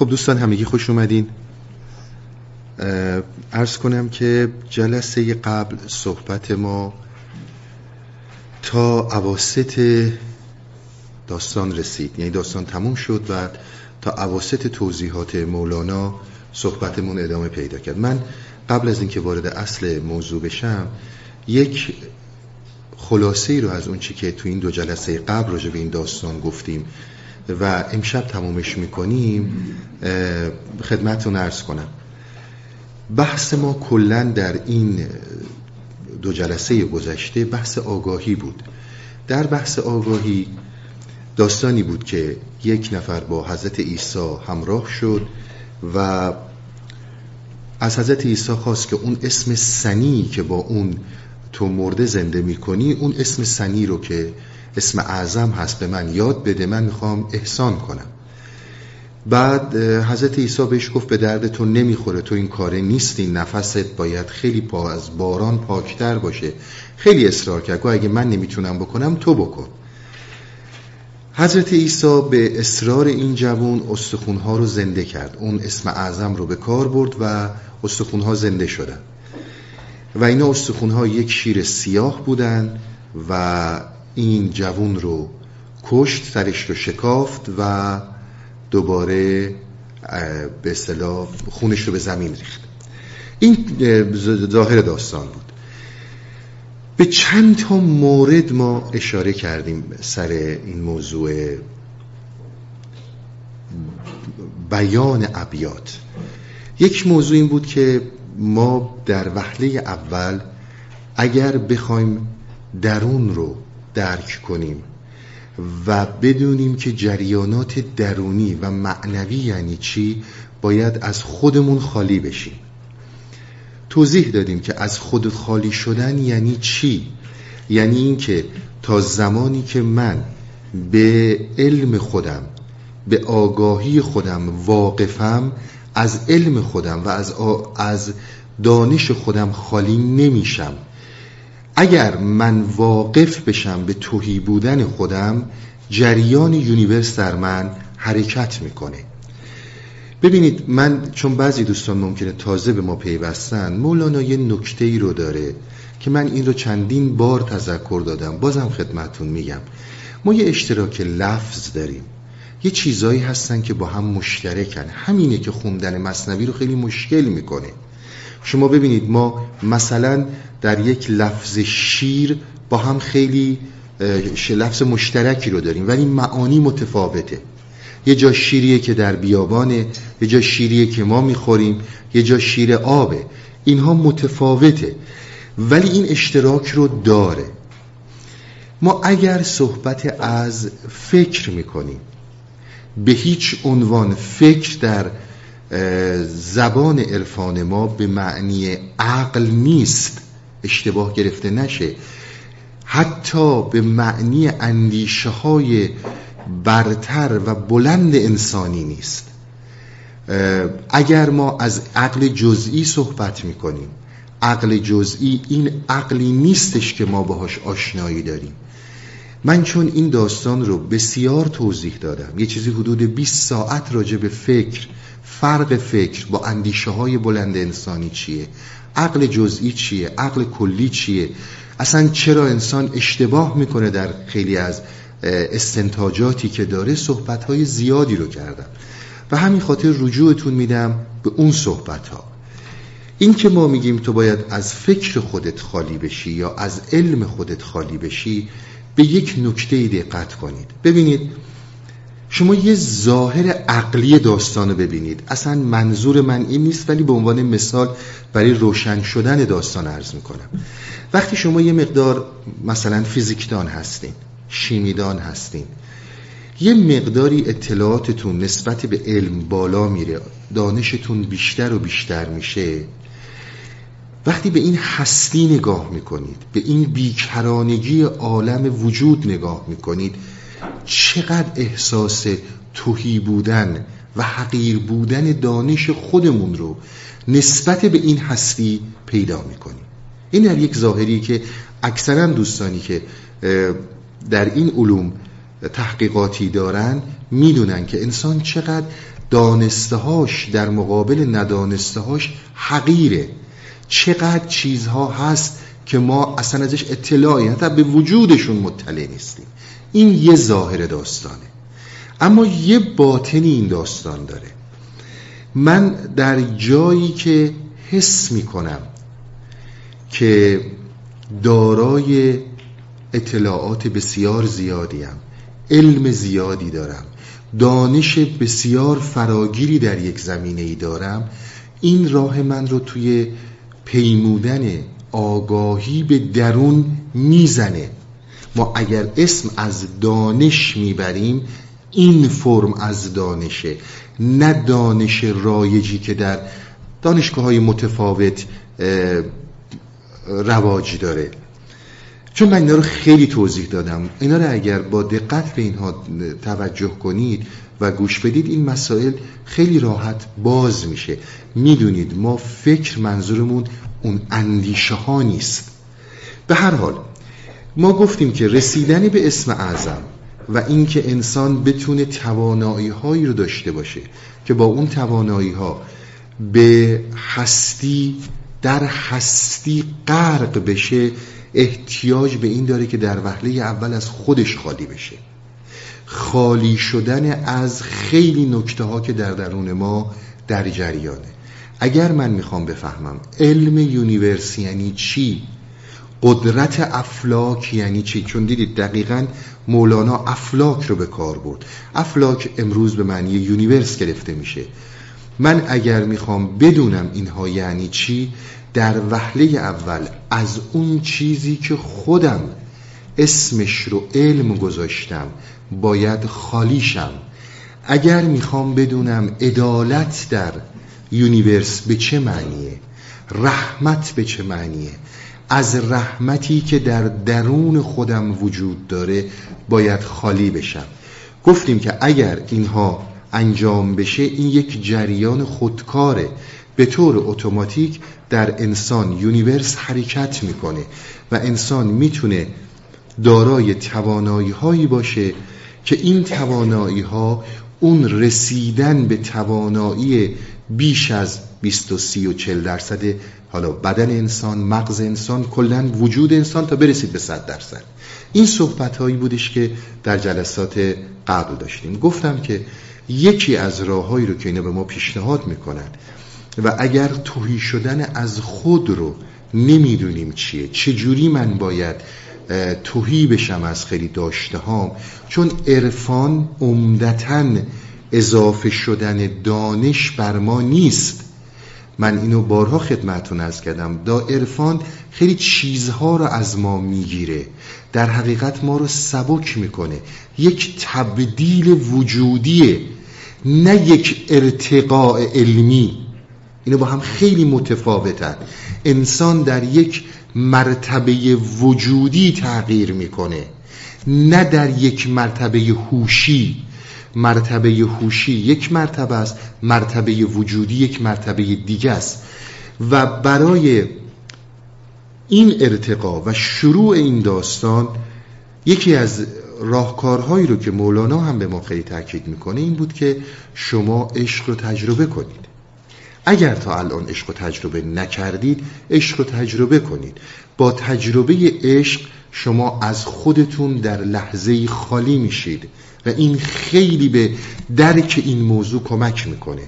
خب دوستان همگی خوش اومدین. ارز کنم که جلسه قبل صحبت ما تا عواست داستان رسید. یعنی داستان تموم شد و تا عواست توضیحات مولانا صحبتمون ادامه پیدا کرد. من قبل از اینکه وارد اصل موضوع بشم یک خلاصه ای رو از اون چی که تو این دو جلسه قبل راجع به این داستان گفتیم و امشب تمومش می‌کنیم خدمتتون ارز کنم. بحث ما کلا در این دو جلسه گذشته بحث آگاهی بود. در بحث آگاهی داستانی بود که یک نفر با حضرت عیسی همراه شد و از حضرت عیسی خواست که اون اسم سنی که با اون تو مرده زنده می‌کنی اون اسم سنی رو که اسم اعظم هست به من یاد بده من می‌خوام احسان کنم. بعد حضرت عیسی بهش گفت به درد تو نمی‌خوره تو این کاره نیستی نفست باید خیلی پا از باران پاکتر باشه. خیلی اصرار کرد اگه من نمی‌تونم بکنم تو بکن. حضرت عیسی به اصرار این جوون استخونها رو زنده کرد. اون اسم اعظم رو به کار برد و استخونها زنده شدن. و اینا استخونها یک شیر سیاه بودن و این جوون رو کشت سرش رو شکافت و دوباره به اصطلاح خونش رو به زمین ریخت. این ظاهر داستان بود. به چند تا مورد ما اشاره کردیم سر این موضوع بیان ابیات. یک موضوع این بود که ما در وحله اول اگر بخوایم درون رو درک کنیم و بدونیم که جریانات درونی و معنوی یعنی چی باید از خودمون خالی بشیم. توضیح دادیم که از خود خالی شدن یعنی چی؟ یعنی اینکه تا زمانی که من به علم خودم به آگاهی خودم واقفم از علم خودم و از, از دانش خودم خالی نمیشم. اگر من واقف بشم به توهی بودن خودم جریان یونیورس در من حرکت می‌کنه. ببینید من چون بعضی دوستان ممکنه تازه به ما پیوستن مولانا یه نکته ای رو داره که من این رو چندین بار تذکر دادم. بازم خدمتون میگم. ما یه اشتراک لفظ داریم. یه چیزایی هستن که با هم مشترکن. همینه که خوندن مصنوی رو خیلی مشکل می‌کنه. شما ببینید ما مثلا در یک لفظ شیر با هم خیلی لفظ مشترکی رو داریم ولی معانی متفاوته. یه جا شیریه که در بیابانه یه جا شیریه که ما می‌خوریم یه جا شیر آبه. اینها متفاوته. ولی این اشتراک رو داره. ما اگر صحبت از فکر می‌کنیم به هیچ عنوان فکر در زبان عرفان ما به معنی عقل نیست اشتباه گرفته نشه. حتی به معنی اندیشه های برتر و بلند انسانی نیست. اگر ما از عقل جزئی صحبت می‌کنیم عقل جزئی این عقلی نیستش که ما باهاش آشنایی داریم. من چون این داستان رو بسیار توضیح دادم یه چیزی حدود 20 ساعت راجع به فکر فرق فکر با اندیشه های بلند انسانی چیه؟ عقل جزئی چیه؟ عقل کلی چیه؟ اصلا چرا انسان اشتباه می‌کنه در خیلی از استنتاجاتی که داره صحبت های زیادی رو کردم و همین خاطر رجوعتون میدم به اون صحبت ها این که ما میگیم تو باید از فکر خودت خالی بشی یا از علم خودت خالی بشی به یک نکته دقت کنید. ببینید شما یه ظاهر عقلی داستان ببینید. اصلا منظور من این نیست ولی به عنوان مثال برای روشن شدن داستان عرض می‌کنم. وقتی شما یه مقدار مثلا فیزیکدان هستین شیمیدان هستین یه مقداری اطلاعاتتون نسبت به علم بالا میره دانشتون بیشتر و بیشتر میشه. وقتی به این هستی نگاه می‌کنید به این بیکرانگی عالم وجود نگاه می‌کنید چقدر احساس توهی بودن و حقیر بودن دانش خودمون رو نسبت به این هستی پیدا می‌کنیم این در یک ظاهری که اکثرا دوستانی که در این علوم تحقیقاتی دارن می‌دونن که انسان چقدر دانستهاش در مقابل ندانستهاش حقیره. چقدر چیزها هست که ما اصلا ازش اطلاعی حتی به وجودشون مطلع نیستیم. این یه ظاهر داستانه. اما یه باطنی این داستان داره. من در جایی که حس می‌کنم که دارای اطلاعات بسیار زیادیم علم زیادی دارم دانش بسیار فراگیری در یک زمینه ای دارم این راه من رو توی پیمودن آگاهی به درون می‌زنه. ما اگر اسم از دانش می‌بریم این فرم از دانشه نه دانش رایجی که در دانشگاه های متفاوت رواج داره. چون من اینا رو خیلی توضیح دادم. اینا رو اگر با دقت به اینها توجه کنید و گوش بدید این مسائل خیلی راحت باز میشه. می‌دونید ما فکر منظورمون اون اندیشه ها نیست. به هر حال ما گفتیم که رسیدن به اسم اعظم و اینکه انسان بتونه توانایی هایی رو داشته باشه که با اون توانایی ها به هستی در هستی غرق بشه احتیاج به این داره که در وهله اول از خودش خالی بشه. خالی شدن از خیلی نکته ها که در درون ما در جریانه. اگر من می‌خوام بفهمم علم یونیورس یعنی چی قدرت افلاک یعنی چی؟ چون دیدید دقیقا مولانا افلاک رو به کار برد. افلاک امروز به معنی universe گرفته میشه. من اگر می‌خوام بدونم اینها یعنی چی در وهله اول از اون چیزی که خودم اسمش رو علم گذاشتم باید خالی شم اگر می‌خوام بدونم عدالت در universe به چه معنیه رحمت به چه معنیه از رحمتی که در درون خودم وجود داره باید خالی بشم. گفتیم که اگر اینها انجام بشه این یک جریان خودکاره. به طور اتوماتیک در انسان یونیورس حرکت می‌کنه و انسان می‌تونه دارای توانایی هایی باشه که این توانایی ها اون رسیدن به توانایی بیش از 20 و 30 و 40 درصد حالا بدن انسان مغز انسان کلا وجود انسان تا برسید به 100 درصد. این صحبت هایی بودش که در جلسات قبل داشتیم. گفتم که یکی از راههایی رو که اینا به ما پیشنهاد می‌کنن و اگر توهی شدن از خود رو نمی‌دونیم چیه چجوری من باید توهی بشم از خیلی داشته هام چون عرفان عمدتا اضافه شدن دانش بر ما نیست. من اینو بارها خدمتون از کردم. دا عرفان خیلی چیزها رو از ما می‌گیره. در حقیقت ما رو سبک می‌کنه. یک تبدیل وجودیه نه یک ارتقاء علمی. اینو با هم خیلی متفاوتن. انسان در یک مرتبه وجودی تغییر می‌کنه نه در یک مرتبه هوشی. مرتبه هوشی یک مرتبه است مرتبه وجودی یک مرتبه دیگه است. و برای این ارتقا و شروع این داستان یکی از راهکارهایی رو که مولانا هم به ما خیلی تاکید می‌کنه این بود که شما عشق رو تجربه کنید. اگر تا الان عشق رو تجربه نکردید عشق رو تجربه کنید. با تجربه عشق شما از خودتون در لحظه خالی میشید. و این خیلی به درک این موضوع کمک می‌کنه.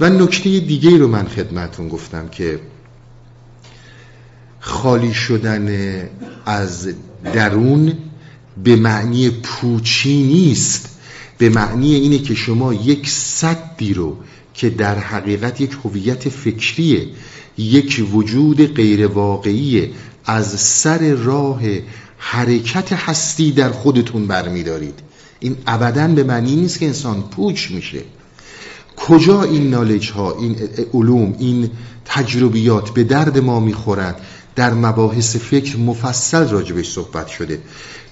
و نکته دیگه رو من خدمتون گفتم که خالی شدن از درون به معنی پوچی نیست. به معنی اینه که شما یک صدی رو که در حقیقت یک هویت فکریه یک وجود غیر واقعیه از سر راه حرکت هستی در خودتون برمیدارید. این ابدا به معنی نیست که انسان پوچ میشه. کجا این نالج ها این علوم این تجربیات به درد ما می‌خورند در مباحث فکر مفصل راجبش صحبت شده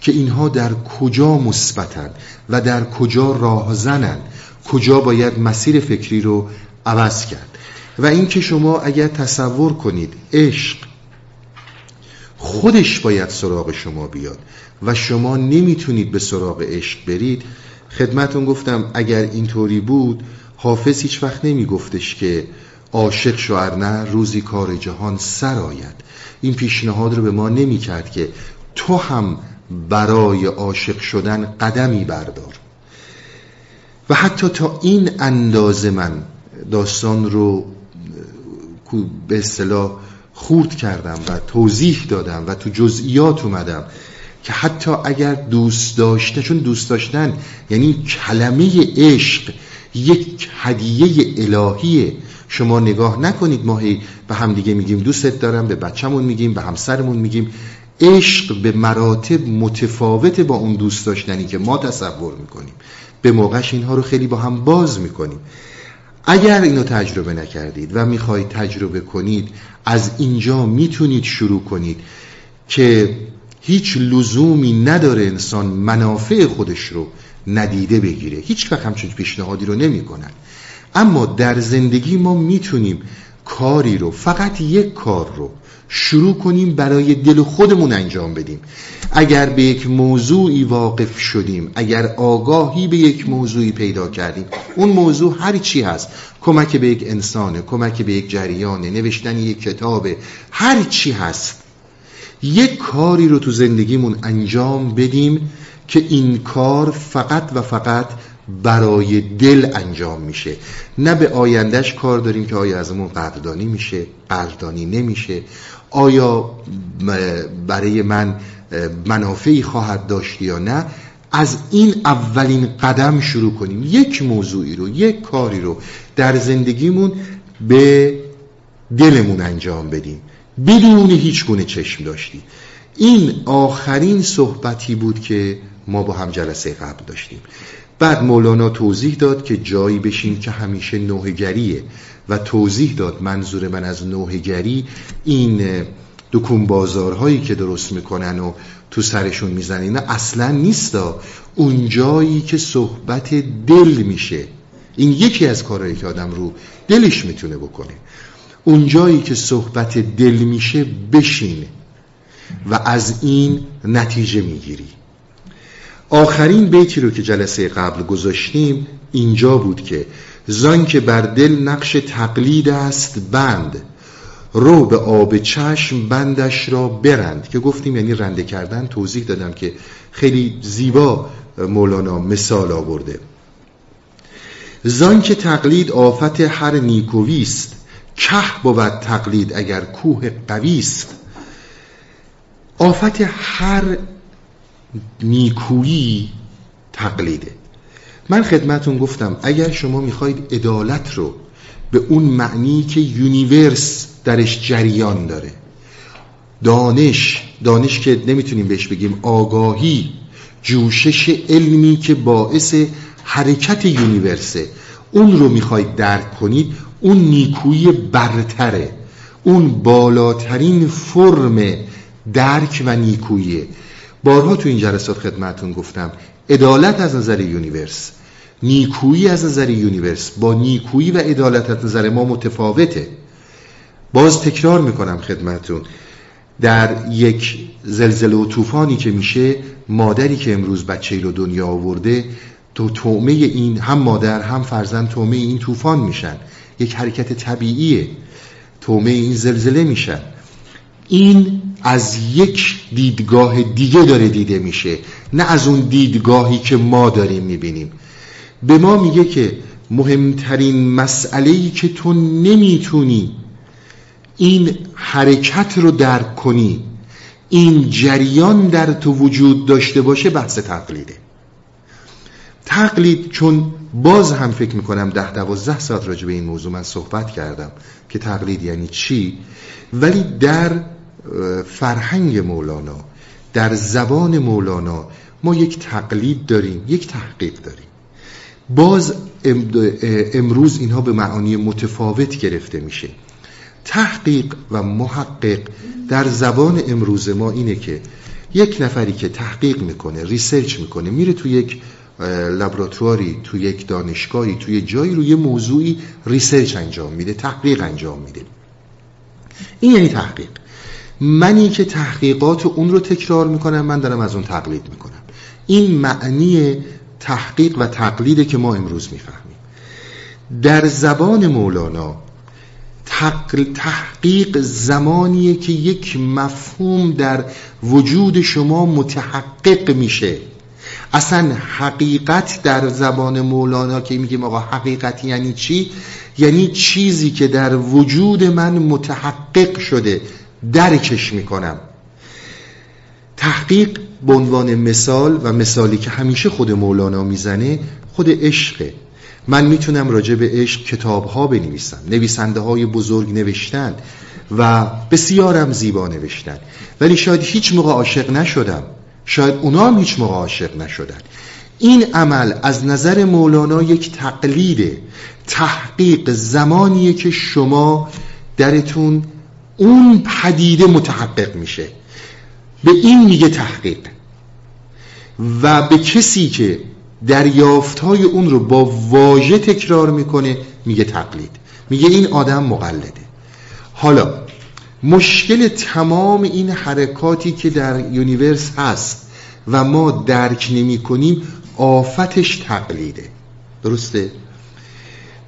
که اینها در کجا مثبتند و در کجا راهزنند کجا باید مسیر فکری رو عوض کرد؟ و اینکه شما اگر تصور کنید عشق خودش باید سراغ شما بیاد. و شما نمی‌تونید به سراغ عشق برید. خدمتون گفتم اگر اینطوری بود حافظ هیچ وقت نمیگفتش که عاشق شوهر نه روزی کار جهان سر آید. این پیشنهاد رو به ما نمی‌کرد که تو هم برای عاشق شدن قدمی بردار. و حتی تا این اندازه من داستان رو به اصطلاح خورد کردم و توضیح دادم و تو جزئیات اومدم. که حتی اگر دوست داشته چون دوست داشتن یعنی کلمه عشق یک هدیه الهیه. شما نگاه نکنید ما هی به همدیگه میگیم دوستت دارم به بچه‌مون میگیم به همسرمون میگیم. عشق به مراتب متفاوته با اون دوست داشتنی که ما تصور می‌کنیم. به موقعش اینها رو خیلی با هم باز می‌کنیم. اگر اینو تجربه نکردید و می‌خواهید تجربه کنید از اینجا می‌تونید شروع کنید که هیچ لزومی نداره انسان منافع خودش رو ندیده بگیره. هیچ وقت همچون پیشنهادی رو نمی‌کنن. اما در زندگی ما می‌تونیم کاری رو فقط یک کار رو شروع کنیم برای دل خودمون انجام بدیم. اگر به یک موضوعی واقف شدیم اگر آگاهی به یک موضوعی پیدا کردیم اون موضوع هر چی هست کمک به یک انسانه کمک به یک جریانه نوشتن یک کتابه هر چی هست یک کاری رو تو زندگیمون انجام بدیم که این کار فقط و فقط برای دل انجام میشه. نه به آیندهش کار داریم که آیا ازمون قدردانی میشه قدردانی نمیشه. آیا برای من منافعی خواهد داشت یا نه؟ از این اولین قدم شروع کنیم. یک موضوعی رو یک کاری رو در زندگیمون به دلمون انجام بدیم. بدون هیچ گونه چشم داشتی. این آخرین صحبتی بود که ما با هم جلسه قبل داشتیم. بعد مولانا توضیح داد که جایی بشین که همیشه نوهگریه و توضیح داد منظور من از نوهگری این دکون بازارهایی که درست می‌کنن و تو سرشون می‌زنن نه اصلا نیستا. اون جایی که صحبت دل میشه. این یکی از کارهایی که آدم رو دلش می‌تونه بکنه. اون جایی که صحبت دل میشه بشین و از این نتیجه می‌گیری. آخرین بیتی رو که جلسه قبل گذاشتیم اینجا بود که زان که بر دل نقش تقلید است بند رو به آب چشم بندش را برند. که گفتیم یعنی رنده کردن توضیح دادم که خیلی زیبا مولانا مثال آورده. زان که تقلید آفت هر نیکویست که بود تقلید اگر کوه قویست آفت هر نیکویی تقلیده. من خدمتون گفتم اگر شما می‌خواید عدالت رو به اون معنی که یونیورس درش جریان داره دانش دانش که نمی‌تونیم بهش بگیم آگاهی جوشش علمی که باعث حرکت universe ه اون رو می‌خواید درک کنید اون نیکویی برتره اون بالاترین فرم درک و نیکوییه. بارها تو این جلسات خدمتون گفتم عدالت از نظر universe نیکویی از نظر universe با نیکویی و عدالت از نظر ما متفاوته. باز تکرار می‌کنم خدمتون در یک زلزله و طوفانی که میشه مادری که امروز بچه رو دنیا آورده تو تومه این هم مادر هم فرزند تومه این طوفان میشن. یک حرکت طبیعیه. تومه این زلزله میشن این از یک دیدگاه دیگه داره دیده میشه. نه از اون دیدگاهی که ما داریم می‌بینیم. به ما میگه که مهمترین مسئله ای که تو نمی‌تونی این حرکت رو درک کنی این جریان در تو وجود داشته باشه بحث تقلیده. تقلید چون باز هم فکر می‌کنم ده دوازده ساعت راجع به این موضوع من صحبت کردم که تقلید یعنی چی؟ ولی در فرهنگ مولانا در زبان مولانا ما یک تقلید داریم یک تحقیق داریم. باز امروز اینها به معانی متفاوت گرفته میشه. تحقیق و محقق در زبان امروز ما اینه که یک نفری که تحقیق می‌کنه research می‌کنه میره تو یک لابراتواری تو یک دانشگاهی توی جایی روی موضوعی research انجام میده تحقیق انجام میده. این یعنی تحقیق. منی که تحقیقات اون رو تکرار می‌کنم من دارم از اون تقلید می‌کنم. این معنی تحقیق و تقلیده که ما امروز می‌فهمیم. در زبان مولانا تحقیق زمانیه که یک مفهوم در وجود شما متحقق میشه. اصلا حقیقت در زبان مولانا که میگیم آقا حقیقت یعنی چی؟ یعنی چیزی که در وجود من متحقق شده درکش می‌کنم. تحقیق به عنوان مثال و مثالی که همیشه خود مولانا می‌زنه خود عشقه من می‌تونم راجع به عشق کتاب ها بنویسم. نویسنده های بزرگ نوشتن و بسیارم زیبا نوشتن. ولی شاید هیچ موقع عاشق نشدم. شاید اونا هم هیچ موقع عاشق نشدن. این عمل از نظر مولانا یک تقلیده تحقیق زمانیه که شما درتون اون پدیده متحقق میشه. به این میگه تحقیق. و به کسی که دریافت های اون رو با واژه تکرار می‌کنه میگه تقلید. میگه این آدم مقلده. حالا مشکل تمام این حرکاتی که در یونیورس هست و ما درک نمی کنیم آفتش تقلیده درسته؟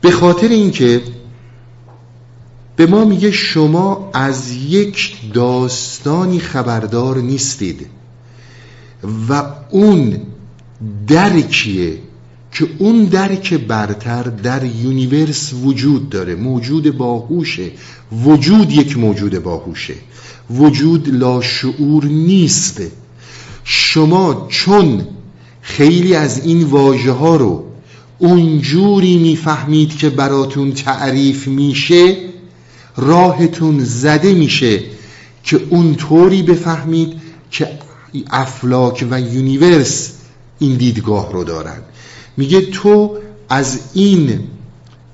به خاطر اینکه به ما میگه شما از یک داستانی خبردار نیستید و اون درکیه که اون درک برتر در یونیورس وجود داره. موجود باهوشه. وجود یک موجود باهوشه. وجود لاشعور نیست. شما چون خیلی از این واژه ها رو اونجوری می‌فهمید که براتون تعریف میشه راهتون زده میشه که اونطوری بفهمید که افلاک و universe این دیدگاه رو دارن. میگه تو از این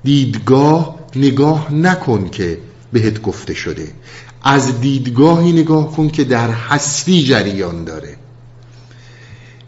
دیدگاه نگاه نکن که بهت گفته شده. از دیدگاهی نگاه کن که در هستی جریان داره.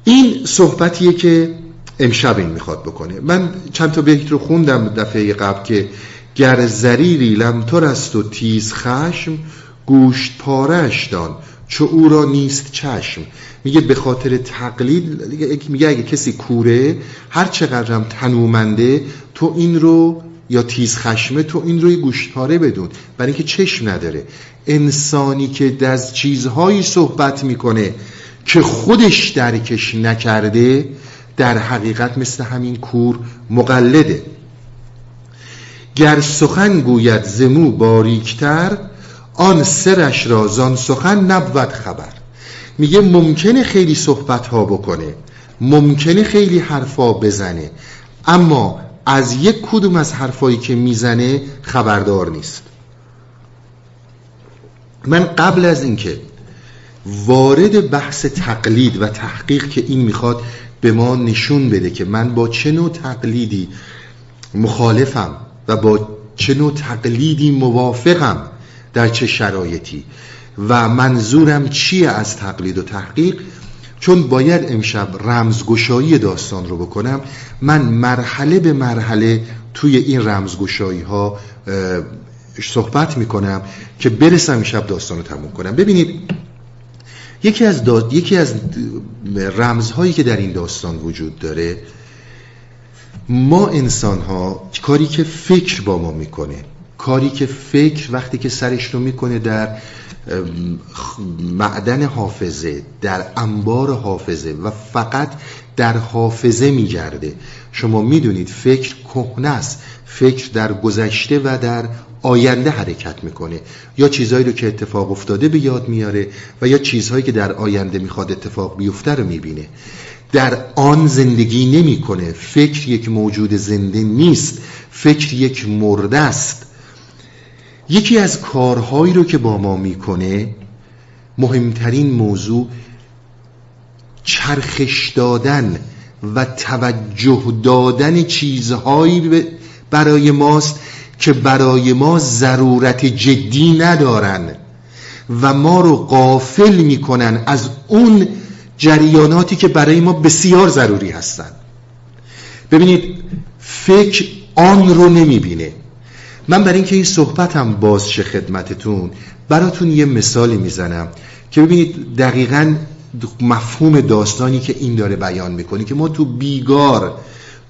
این صحبتیه که امشب این می‌خواد بکنه. من چند تا بیت رو خوندم دفعه قبل که گر زریری لمتر است و تیز خشم گوشت پارش دان چو او را نیست چشم. میگه به خاطر تقلید میگه اگه کسی کوره هر چقدرم تنومنده تو این رو یا تیز خشمه تو این رو گوشتاره بدون. برای اینکه چشم نداره. انسانی که از چیزهایی صحبت می‌کنه که خودش درکش نکرده در حقیقت مثل همین کور مقلده. گر سخن گوید زمو باریکتر آن سرش را زان سخن نبود خبر. میگه ممکنه خیلی صحبت ها بکنه ممکنه خیلی حرفا بزنه اما از یک کدوم از حرفایی که می‌زنه خبردار نیست. من قبل از اینکه وارد بحث تقلید و تحقیق که این می‌خواد به ما نشون بده که من با چه نوع تقلیدی مخالفم و با چه نوع تقلیدی موافقم در چه شرایطی و منظورم چیه از تقلید و تحقیق؟ چون باید امشب رمزگشایی داستان رو بکنم من مرحله به مرحله توی این رمزگشایی ها صحبت می‌کنم که برسم امشب داستان رو تموم کنم. ببینید یکی از, یکی از رمزهایی که در این داستان وجود داره ما انسان ها کاری که فکر با ما می‌کنه کاری که فکر وقتی که سرش رو می‌کنه در معدن حافظه در انبار حافظه و فقط در حافظه میگرده. شما می‌دونید فکر کهنه است. فکر در گذشته و در آینده حرکت می‌کنه. یا چیزهایی رو که اتفاق افتاده به یاد میاره و یا چیزهایی که در آینده می‌خواد اتفاق بیفته رو می‌بینه. در آن زندگی نمی‌کنه. فکر یک موجود زنده نیست. فکر یک مرده است. یکی از کارهایی رو که با ما می‌کنه مهمترین موضوع چرخش دادن و توجه دادن چیزهایی برای ماست که برای ما ضرورت جدی ندارن و ما رو قافل می‌کنن از اون جریاناتی که برای ما بسیار ضروری هستن. ببینید فکر آن رو نمی‌بینه. من برای اینکه این صحبتم باز شه خدمتتون براتون یه مثالی می‌زنم که ببینید دقیقا مفهوم داستانی که این داره بیان می‌کنه که ما تو بیگار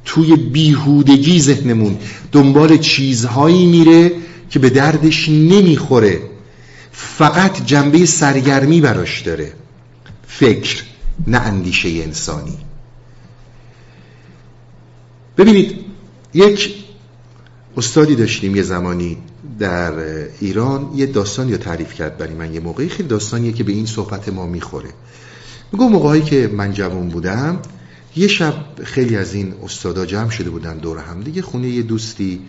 توی بیهودگی ذهنمون دنبال چیزهایی میره که به دردش نمی‌خوره. فقط جنبه سرگرمی براش داره. فکر نه اندیشه انسانی. ببینید یک استادی داشتیم یه زمانی در ایران یه داستان یا تعریف کرد برای من یه موقعی. خیلی داستانیه که به این صحبت ما می‌خوره. میگو موقعی که من جوان بودم یه شب خیلی از این استادا جمع شده بودن دور هم دیگه. خونه یه دوستی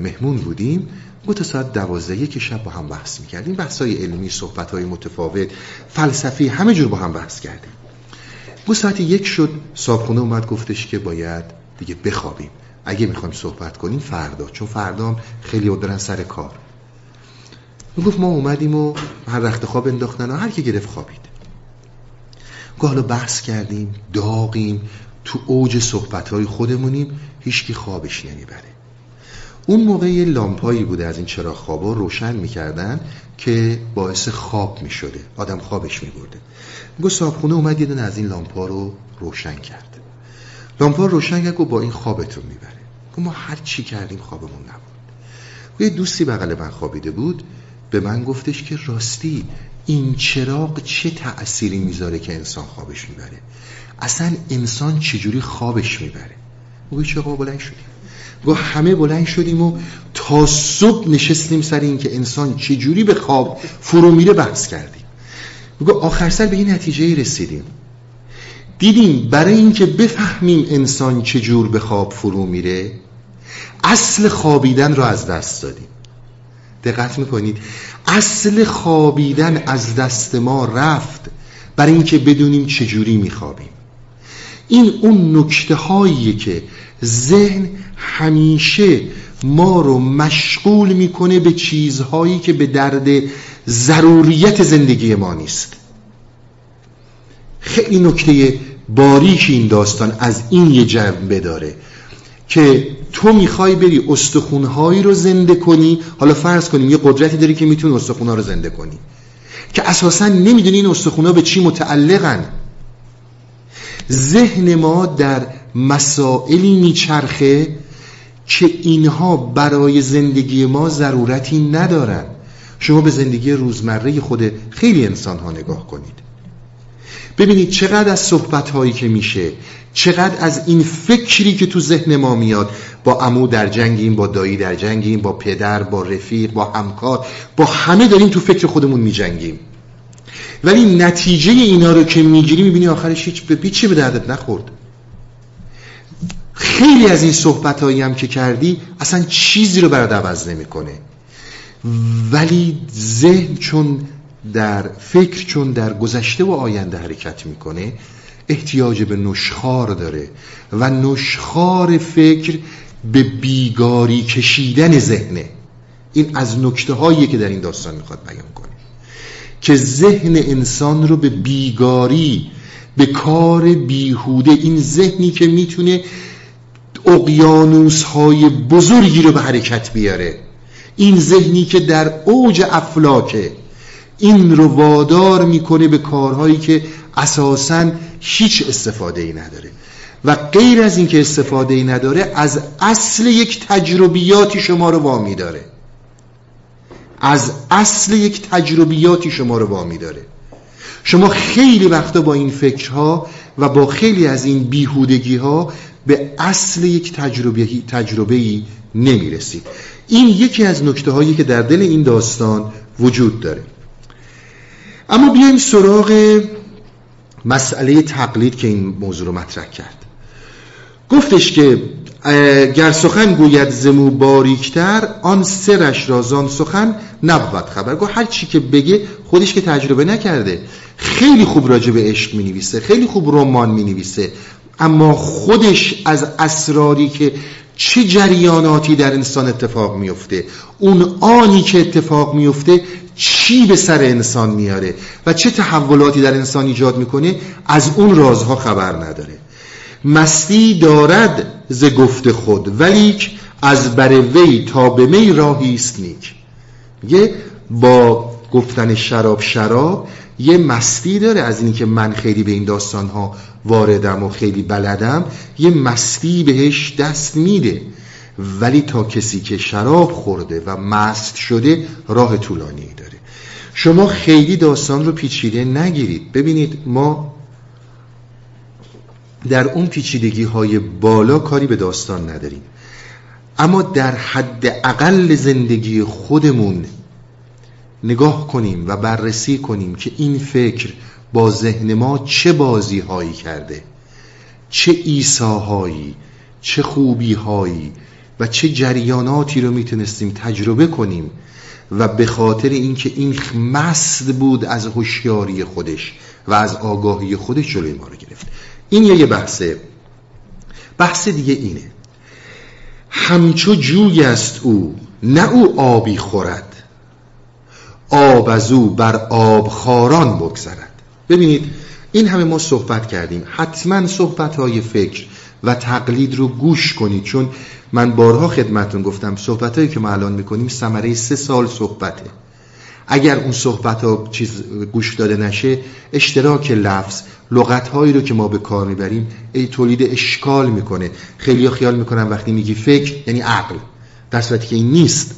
مهمون بودیم. گفت تا ساعت دوازده یک شب با هم بحث می‌کردیم. بحث های علمی صحبت های متفاوت فلسفی همه جور با هم بحث کردیم. گفت ساعت یک شد صابخونه اومد گفتش که باید دیگه بخوابیم. اگه می‌خوایم صحبت کنیم فردا. چون فردا خیلی دارن سر کار. گفت ما اومدیم و هر رخت خواب انداختن و هر کی گرفت خوابید. گفت بحث کردیم داغیم تو اوج صحبت خودمونیم هیچکی خوابش نمی‌بره. اون موقع یه لامپایی بوده از این چراغ خوابا روشن می‌کردن که باعث خواب می‌شده. آدم خوابش میبرده. گفت صابخونه اومد یه از این لامپا رو روشن کرد. لامپا روشن کرد با این خوابتون می‌بره. ما هر چی کردیم خوابمون نبود. یه دوستی بغل من خوابیده بود به من گفتش که راستی این چراغ چه تأثیری می‌ذاره که انسان خوابش می‌بره؟ اصلا انسان چجوری خوابش می‌بره؟ گفت چه بلند شدیم. گفت همه بلند شدیم و تا صبح نشستیم سر این که انسان چجوری به خواب فرو میره بحث کردیم. گفت آخر سر به این نتیجه رسیدیم. دیدیم برای اینکه بفهمیم انسان چجور به خواب فرو میره اصل خوابیدن رو از دست دادیم. دقت می‌کنید؟ اصل خوابیدن از دست ما رفت برای اینکه بدونیم چجوری میخوابیم. این اون نکته هاییه که ذهن همیشه ما رو مشغول می‌کنه به چیزهایی که به درد ضروریت زندگی ما نیست. خیلی نکته باریک این داستان از این یه جنبه داره که تو می‌خوای بری استخونهایی رو زنده کنی. حالا فرض کنیم یه قدرتی داری که می‌تونی استخونها رو زنده کنی. که اساسا نمی‌دونی این استخونها به چی متعلقن. ذهن ما در مسائلی میچرخه که اینها برای زندگی ما ضرورتی ندارن. شما به زندگی روزمره خود خیلی انسان ها نگاه کنید. ببینید چقدر از صحبت هایی که میشه چقدر از این فکری که تو ذهن ما میاد با امو در جنگیم با دایی در جنگیم با پدر با رفیق با همکار با همه داریم تو فکر خودمون میجنگیم. ولی نتیجه اینا رو که می‌گیری می‌بینی آخرش هیچ به چی به دردت نخورد. خیلی از این صحبت هایی هم که کردی اصلا چیزی رو برات عوض نمی‌کنه. ولی ذهن چون در فکر چون در گذشته و آینده حرکت می‌کنه احتیاج به نشخار داره و نشخار فکر به بیگاری کشیدن ذهنه. این از نکته هایی که در این داستان می‌خواد بیان کنه. که ذهن انسان رو به بیگاری به کار بیهوده این ذهنی که می‌تونه اقیانوس های بزرگی رو به حرکت بیاره. این ذهنی که در اوج افلاکه این رو وادار می‌کنه به کارهایی که اساسا هیچ استفاده ای نداره. و غیر از اینکه استفاده ای نداره از اصل یک تجربیاتی شما رو وامی داره از اصل یک تجربیاتی شما رو وامی داره شما خیلی وقتا با این فکرها و با خیلی از این بیهودگی ها به اصل یک تجربه ای نمی‌رسید. این یکی از نکته هایی که در دل این داستان وجود داره. اما بیایم سراغ مسئله تقلید که این موضوع رو مطرح کرد. گفتش که گر سخن گوید زمو باریکتر آن سرش را زان سخن نبود خبر. گو هر چی که بگه خودش که تجربه نکرده. خیلی خوب راجع به عشق می نویسه خیلی خوب رمان می نویسه اما خودش از اسراری که چه جریاناتی در انسان اتفاق میفته اون آنی که اتفاق میفته چی به سر انسان میاره و چه تحولاتی در انسان ایجاد می‌کنه از اون رازها خبر نداره. مستی دارد ز گفت خود ولیک از بر وی تا به می راهی است نیک. میگه با گفتن شراب شراب یه مستی داره. از اینی که من خیلی به این داستان ها واردم و خیلی بلدم یه مستی بهش دست میده. ولی تا کسی که شراب خورده و مست شده راه طولانی داره. شما خیلی داستان رو پیچیده نگیرید. ببینید ما در اون پیچیدگی های بالا کاری به داستان نداریم. اما در حد اقل زندگی خودمون نگاه کنیم و بررسی کنیم که این فکر با ذهن ما چه بازی هایی کرده چه ایساهایی چه خوبی هایی و چه جریاناتی رو می‌تونستیم تجربه کنیم و به خاطر اینکه این مست بود از هوشیاری خودش و از آگاهی خودش جلوی ما رو گرفت. این یه بحثه. بحث دیگه اینه. همچو جوی است او نه او آبی خورد. آب از او بر آب خاران بگذرد. ببینید این همه ما صحبت کردیم. حتما صحبت های فکر و تقلید رو گوش کنید چون من بارها خدمتون گفتم صحبت هایی که ما الان می‌کنیم سمره سه سال صحبته. اگر اون صحبت ها چیز گوش داده نشه اشتراک لفظ لغت هایی رو که ما به کار می‌بریم ای تولید اشکال می‌کنه. خیلی خیال می‌کنن وقتی میگی فکر یعنی عقل. در صورتی که این نیست.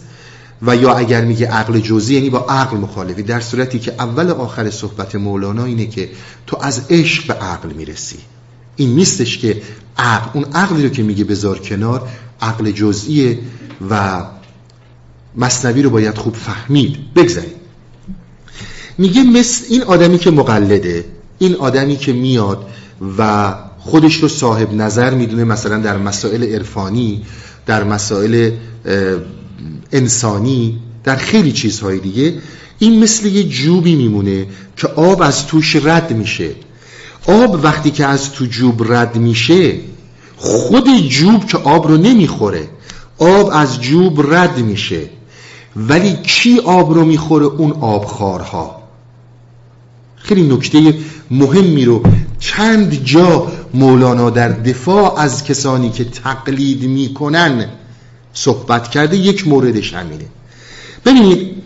و یا اگر میگه عقل جزئی یعنی با عقل مخالفی. در صورتی که اول و آخر صحبت مولانا اینه که تو از عشق به عقل می‌رسی. این نیستش که عقل اون عقلی رو که میگه بذار کنار عقل جزئیه و مصنوی رو باید خوب فهمید. بگذاریم. میگه مثل این آدمی که مقلده این آدمی که میاد و خودش رو صاحب نظر می‌دونه مثلا در مسائل عرفانی در مسائل انسانی در خیلی چیزهای دیگه این مثل یه جوبی میمونه که آب از توش رد میشه. آب وقتی که از تو جوب رد میشه خود جوب که آب رو نمی‌خوره. آب از جوب رد میشه. ولی کی آب رو می‌خوره؟ اون آبخارها خیلی نکته مهمی رو چند جا مولانا در دفاع از کسانی که تقلید می‌کنن صحبت کرده یک موردش همینه. ببینید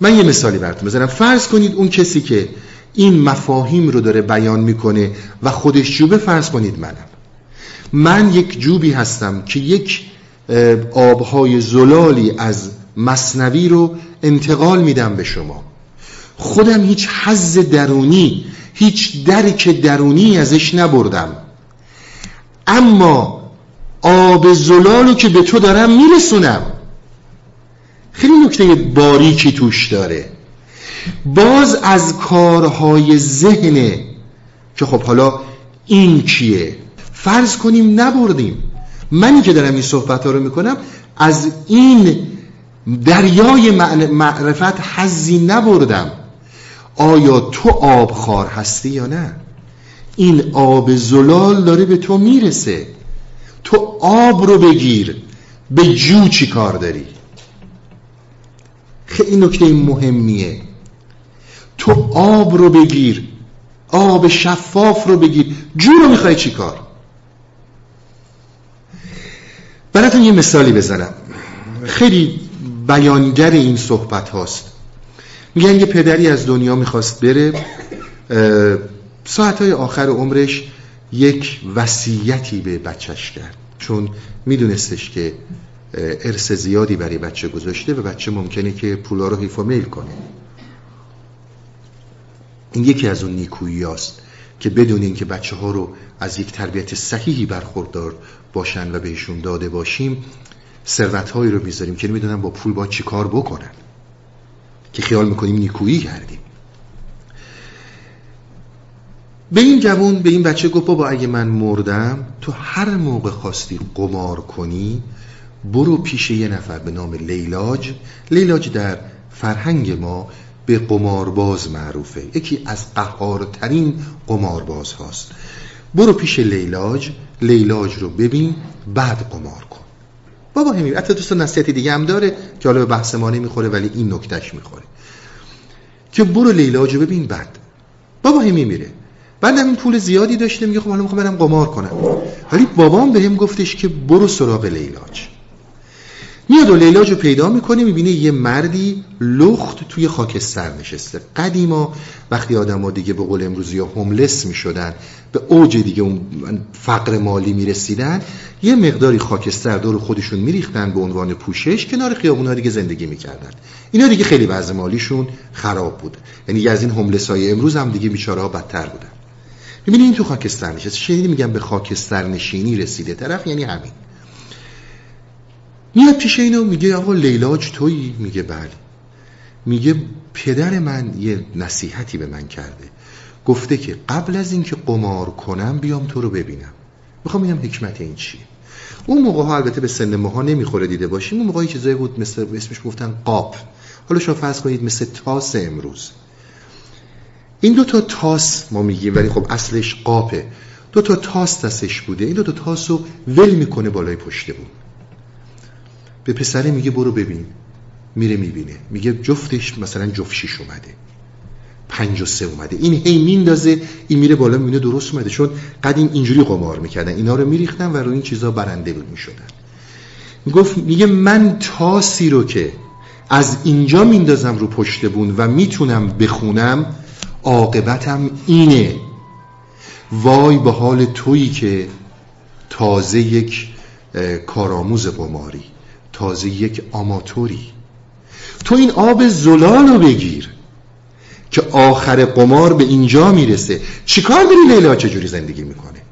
من یه مثالی براتون بزنم. فرض کنید اون کسی که این مفاهیم رو داره بیان می‌کنه و خودش جوبه فرض کنید منم. من یک جوبی هستم که یک آبهای زلالی از مصنوی رو انتقال میدم به شما. خودم هیچ حز درونی هیچ درک درونی ازش نبردم. اما آب زلالو که به تو دارم میرسونم. خیلی نکته باریکی توش داره. باز از کارهای ذهنه که خب حالا این کیه؟ فرض کنیم نبردیم. منی که دارم این صحبت ها رو می‌کنم از این دریای معرفت حزی نبردم. آیا تو آبخار هستی یا نه؟ این آب زلال داره به تو می‌رسه. تو آب رو بگیر. به جو چی کار داری؟ خیلی نکته مهمیه. تو آب رو بگیر. آب شفاف رو بگیر. جو رو می‌خوای چی کار؟ براتون یه مثالی بزنم. خیلی بیانگر این صحبت هاست. میگن یه پدری از دنیا می‌خواست بره ساعتهای آخر عمرش یک وصیتی به بچهش کرد. چون میدونستش که ارث زیادی برای بچه گذاشته و بچه ممکنه که پولا رو حیف و میل کنه. این یکی از اون نیکویی است که بدون اینکه بچه ها رو از یک تربیت صحیحی برخوردار باشن و بهشون داده باشیم ثروت هایی رو می‌ذاریم که می‌دونن با پول با چی کار بکنن. که خیال می‌کنیم نیکویی کردیم. به این جوون به این بچه گفت بابا اگه من مردم تو هر موقع خواستی قمار کنی برو پیش یه نفر به نام لیلاج. لیلاج در فرهنگ ما به قمارباز معروفه. یکی از قهارترین قمارباز هاست. برو پیش لیلاج. لیلاج رو ببین بعد قمار کن. بابا همین حتی دوستان نصیحتی دیگه هم داره که حالا به بحث ما نمی‌خوره ولی این نکتهش می‌خوره. که برو لیلاج رو ببین بعد. بابا همین میره. بعدم این پول زیادی داشته میگه خب حالا می‌خوام برم قمار کنم. ولی بابام بهم گفتش که برو سراغ لیلاج. میاد و لیلاج رو پیدا می‌کنه می‌بینه یه مردی لخت توی خاکستر نشسته. قدیما وقتی آدم دیگه به قول امروزی ها هملس می‌شدن به اوج دیگه اون فقر مالی می‌رسیدن یه مقداری خاکستر دور خودشون میریختن به عنوان پوشش کنار خیابونا دیگه زندگی می‌کردن. اینا دیگه خیلی وضع مالیشون خراب بود. یعنی از این هملس های امروز هم دیگه بیچاره بدتر بودن. می‌بینی این تو خاکستر نشسته. شنیدی میگم به خاکستر نشینی رسیده. طرف یعنی همین. میاد پیش اینو میگه آقا لیلاج تویی میگه بله. میگه پدر من یه نصیحتی به من کرده. گفته که قبل از اینکه قمار کنم بیام تو رو ببینم. می‌خوام ببینم حکمت این چیه. اون موقع ها البته به سن ماها نمی‌خوره دیده باشیم. اون موقعی چیزایی بود مثل اسمش گفتن قاب. حالا شما فرض کنید مثل تاس امروز. این دو تا تاس ما میگیم ولی خب اصلش قاپه دو تا تاس دستش بوده. این دو تا تاس رو ول می‌کنه بالای پشته بود به پسره میگه برو ببین. میره می‌بینه. میگه جفتش مثلا جفت شیش اومده. پنج و سه اومده. این هی میندازه این میره بالا می‌بینه درست اومده. چون قدیم اینجوری قمار می‌کردن. اینا رو میریختن و رو این چیزا برنده بود می‌شدن. می‌گفت میگه من تاسی رو که از اینجا میندازم رو پشت بون و می‌تونم بخونم عاقبتم اینه. وای به حال تویی که تازه یک کارآموز قماری. تازه یک آماتوری. تو این آب زلال رو بگیر که آخر قمار به اینجا می‌رسه. چیکار داری لیلا؟ چجوری زندگی می‌کنه؟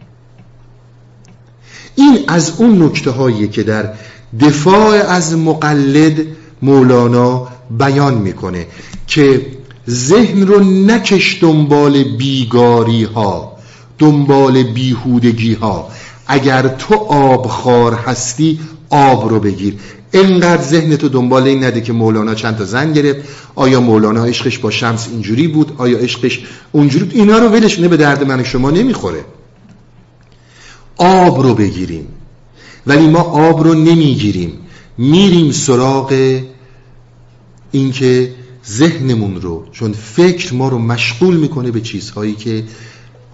این از اون نکته هایی که در دفاع از مقلد مولانا بیان می‌کنه که ذهن رو نکش دنبال بیگاری ها دنبال بیهودگی ها اگر تو آبخار هستی آب رو بگیر. انقدر ذهن تو دنبال این نده که مولانا چند تا زن گرفت. آیا مولانا عشقش با شمس اینجوری بود؟ آیا عشقش اونجوری بود؟ اینا رو ولش نه به درد من شما نمی‌خوره. آب رو بگیریم. ولی ما آب رو نمی‌گیریم. میریم سراغ اینکه ذهنمون رو چون فکر ما رو مشغول می‌کنه به چیزهایی که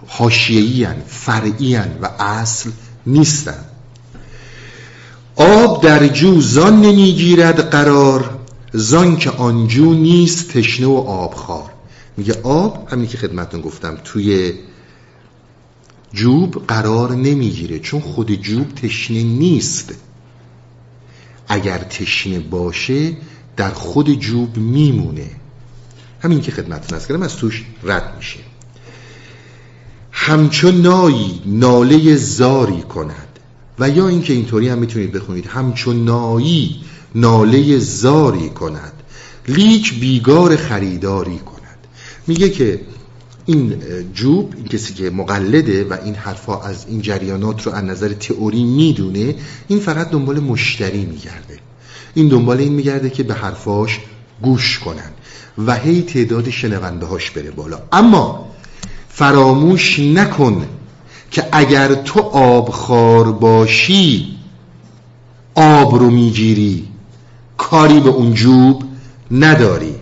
حاشیه‌ای فرعی و اصل نیستن. آب در جو زان نمی‌گیرد قرار زان که آنجو نیست تشنه و آبخوار. میگه آب همین که خدمتون گفتم توی جوب قرار نمی‌گیره چون خود جوب تشنه نیست. اگر تشنه باشه در خود جوب میمونه. همین که خدمتتون از کردم از توش رد میشه. همچون نایی ناله زاری کند. و یا اینکه اینطوری هم می‌تونید بخونید. همچون نایی ناله زاری کند لیک بیگار خریداری کند. میگه که این جوب این کسی که مقلده و این حرفا از این جریانات رو از نظر تئوری می‌دونه این فقط دنبال مشتری میگرده. این دنبال این میگرده که به حرفاش گوش کنن و هی تعداد شنونده هاش بره بالا. اما فراموش نکن که اگر تو آبخار باشی آب رو می‌گیری. کاری به اون جوب نداری.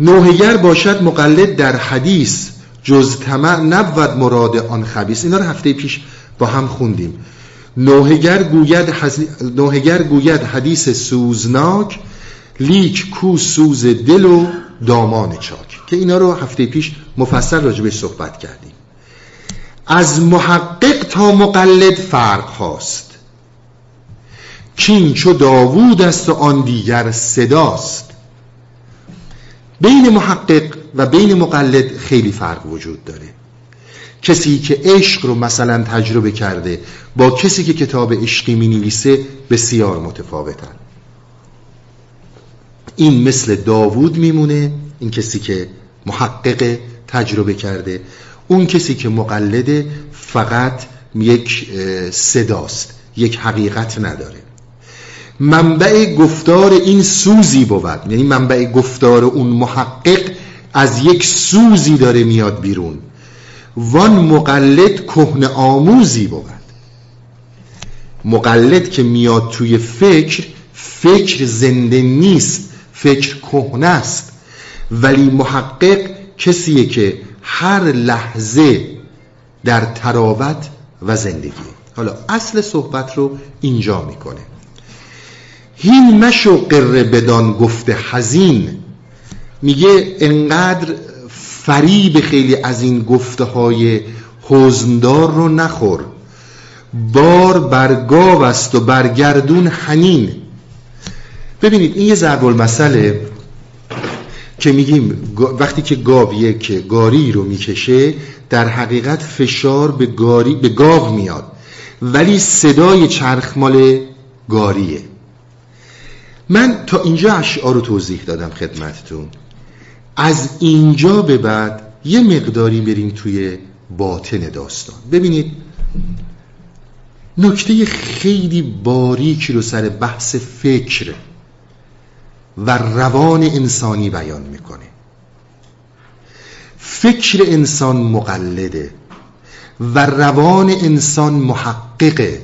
نوهگر باشد مقلد در حدیث جز طمع نبود مراد آن خبیس اینا رو هفته پیش با هم خوندیم. نوهگر گوید, نوهگر گوید حدیث سوزناک لیک کو سوز دل و دامان چاک. که اینا رو هفته پیش مفصل راجبش صحبت کردیم. از محقق تا مقلد فرق هاست کین چو داوود است و آن دیگر صداست. بین محقق و بین مقلد خیلی فرق وجود داره. کسی که عشق رو مثلا تجربه کرده با کسی که کتاب عشقی می نویسه بسیار متفاوتن. این مثل داوود میمونه این کسی که محقق تجربه کرده. اون کسی که مقلده فقط یک صداست یک حقیقت نداره. منبع گفتار این سوزی بود. یعنی منبع گفتار اون محقق از یک سوزی داره میاد بیرون. وان مقلد کهن آموزی بود. مقلد که میاد توی فکر فکر زنده نیست فکر کهنه است. ولی محقق کسیه که هر لحظه در تراوت و زندگی. حالا اصل صحبت رو اینجا می‌کنه. هین مشو قره بدان گفته حزین. میگه انقدر فریب خیلی از این گفته های حزندار رو نخور. بار بر گاو است و برگردون حنین. ببینید این یه ضرب المثله. که میگیم وقتی که گاو یک گاری رو می‌کشه در حقیقت فشار به گاری به گاو میاد. ولی صدای چرخ مال گاریه. من تا اینجا اشعار رو توضیح دادم خدمتتون. از اینجا به بعد یه مقداری بریم توی باطن داستان. ببینید نکته خیلی باریکی رو سر بحث فکر و روان انسانی بیان می‌کنه. فکر انسان مقلده و روان انسان محققه.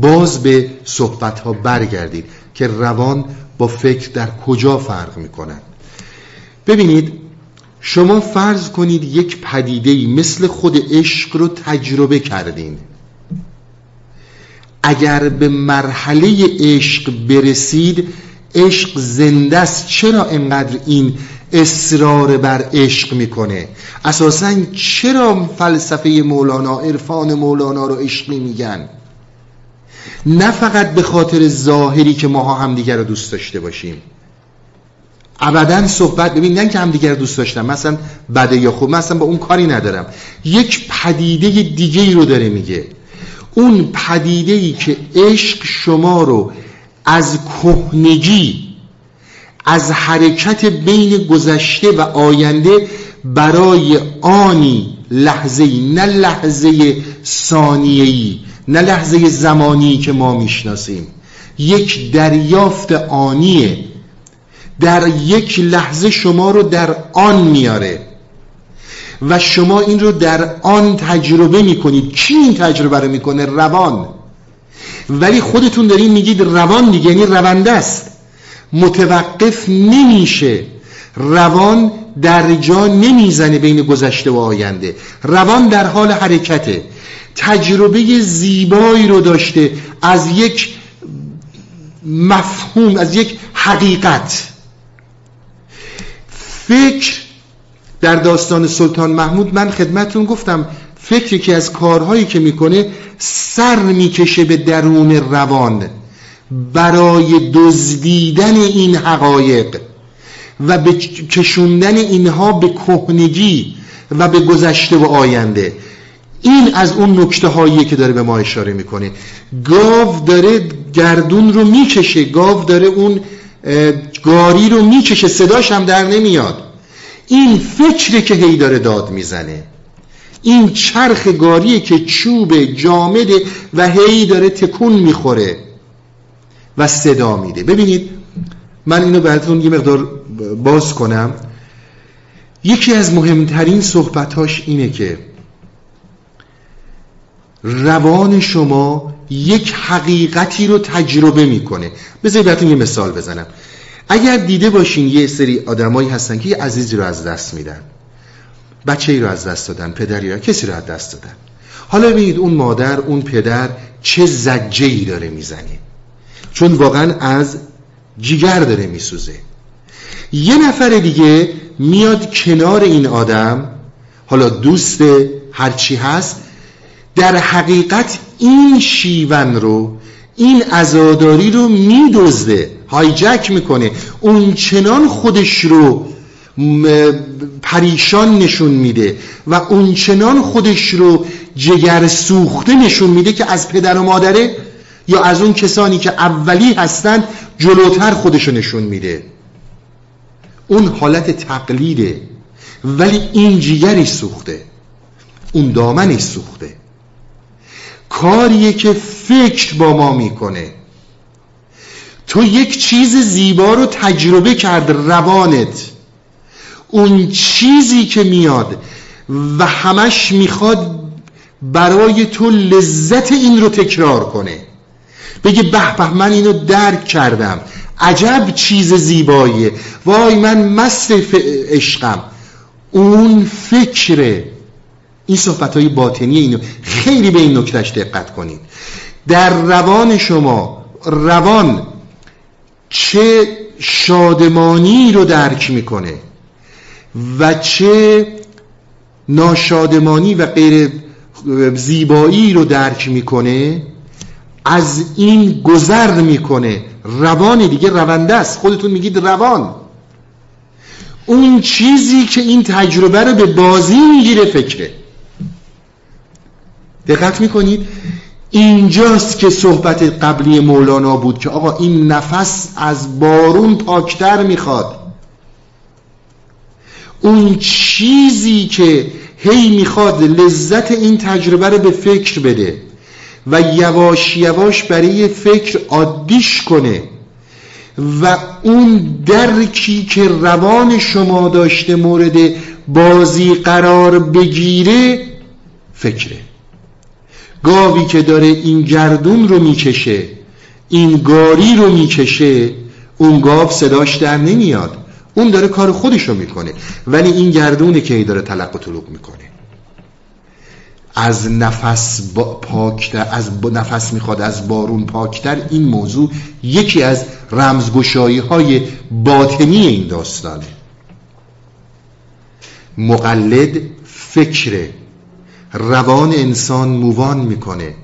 باز به صحبت ها برگردید که روان با فکر در کجا فرق می‌کنن ببینید شما فرض کنید یک پدیده مثل خود عشق رو تجربه کردین. اگر به مرحله عشق برسید عشق زنده است. چرا انقدر این اصرار بر عشق می‌کنه؟ اساسا چرا فلسفه مولانا عرفان مولانا رو عشقی میگن نه فقط به خاطر ظاهری که ماها همدیگر رو دوست داشته باشیم. ابدا صحبت ببین نه که همدیگر دوست داشتم مثلا بده یا خوب مثلا با اون کاری ندارم. یک پدیده دیگه رو داره میگه. اون پدیده ای که عشق شما رو از کهنگی از حرکت بین گذشته و آینده برای آنی لحظه ای نه لحظه ثانیه ای نه لحظه زمانی که ما می‌شناسیم. یک دریافت آنیه. در یک لحظه شما رو در آن میاره و شما این رو در آن تجربه می‌کنید. کی این تجربه رو می‌کنه؟ روان. ولی خودتون دارین میگید روان دیگه یعنی رونده است. متوقف نمیشه. روان در جا نمی‌زنه بین گذشته و آینده. روان در حال حرکته. تجربه زیبایی رو داشته از یک مفهوم از یک حقیقت. فکر در داستان سلطان محمود من خدمتون گفتم فکری که از کارهایی که می‌کنه سر می‌کشه به درون روان برای دزدیدن این حقایق و به کشوندن اینها به کهنگی و به گذشته و آینده. این از اون نکته هایی که داره به ما اشاره می‌کنه. گاو داره گردون رو می‌کشه گاو داره اون گاری رو می‌کشه صداش هم در نمیاد. این فکره که هی داره داد می‌زنه. این چرخ گاریه که چوب جامده و هی داره تکون می‌خوره و صدا میده. ببینید من اینو براتون یه مقدار باز کنم. یکی از مهمترین صحبتاش اینه که روان شما یک حقیقتی رو تجربه می‌کنه. بذارید براتون یه مثال بزنم. اگر دیده باشین یه سری آدمایی هستن که یه عزیزی رو از دست میدن. بچه ای رو از دست دادن پدری یا کسی رو از دست دادن. حالا ببینید اون مادر اون پدر چه زجه ای داره می‌زنه. چون واقعا از جیگر داره میسوزه. یه نفر دیگه میاد کنار این آدم حالا دوست هرچی هست در حقیقت این شیون رو این ازاداری رو میدزده هایجک می‌کنه. اون چنان خودش رو پریشان نشون میده و اون چنان خودش رو جگر سوخته نشون میده که از پدر و مادره یا از اون کسانی که اولی هستند جلوتر خودشو نشون میده. اون حالت تقلیده ولی این جیگری سوخته اون دامنش سوخته. کاریه که فکر با ما می‌کنه. تو یک چیز زیبا رو تجربه کرد روانت. اون چیزی که میاد و همش می‌خواد برای تو لذت این رو تکرار کنه. بگه به به من اینو درک کردم. عجب چیز زیباییه. وای من مست عشقم. اون فکره این صحبت های باطنی اینو خیلی به این نکتش دقت کنید در روان شما روان چه شادمانی رو درک می‌کنه؟ و چه ناشادمانی و غیر زیبایی رو درک می‌کنه از این گذر می‌کنه. روان دیگه رونده است. خودتون میگید روان. اون چیزی که این تجربه رو به بازی می‌گیره فکره. دقت می‌کنید؟ اینجاست که صحبت قبلی مولانا بود که آقا این نفس از بارون پاکتر می‌خواد. اون چیزی که هی می‌خواد لذت این تجربه رو به فکر بده و یواش یواش برای فکر عادیش کنه و اون درکی که روان شما داشته مورد بازی قرار بگیره فکره. گاوی که داره این گردون رو می‌کشه این گاری رو می‌کشه اون گاو صداش در نمیاد. اون داره کار خودش رو می‌کنه. ولی این گردونه که ای داره تلق و طلوق می‌کنه. از نفس با پاکتر از نفس می‌خواد از بارون پاکتر این موضوع یکی از رمزگشایی های باطنی این داستانه مقلد فکره روان انسان مووان می‌کنه.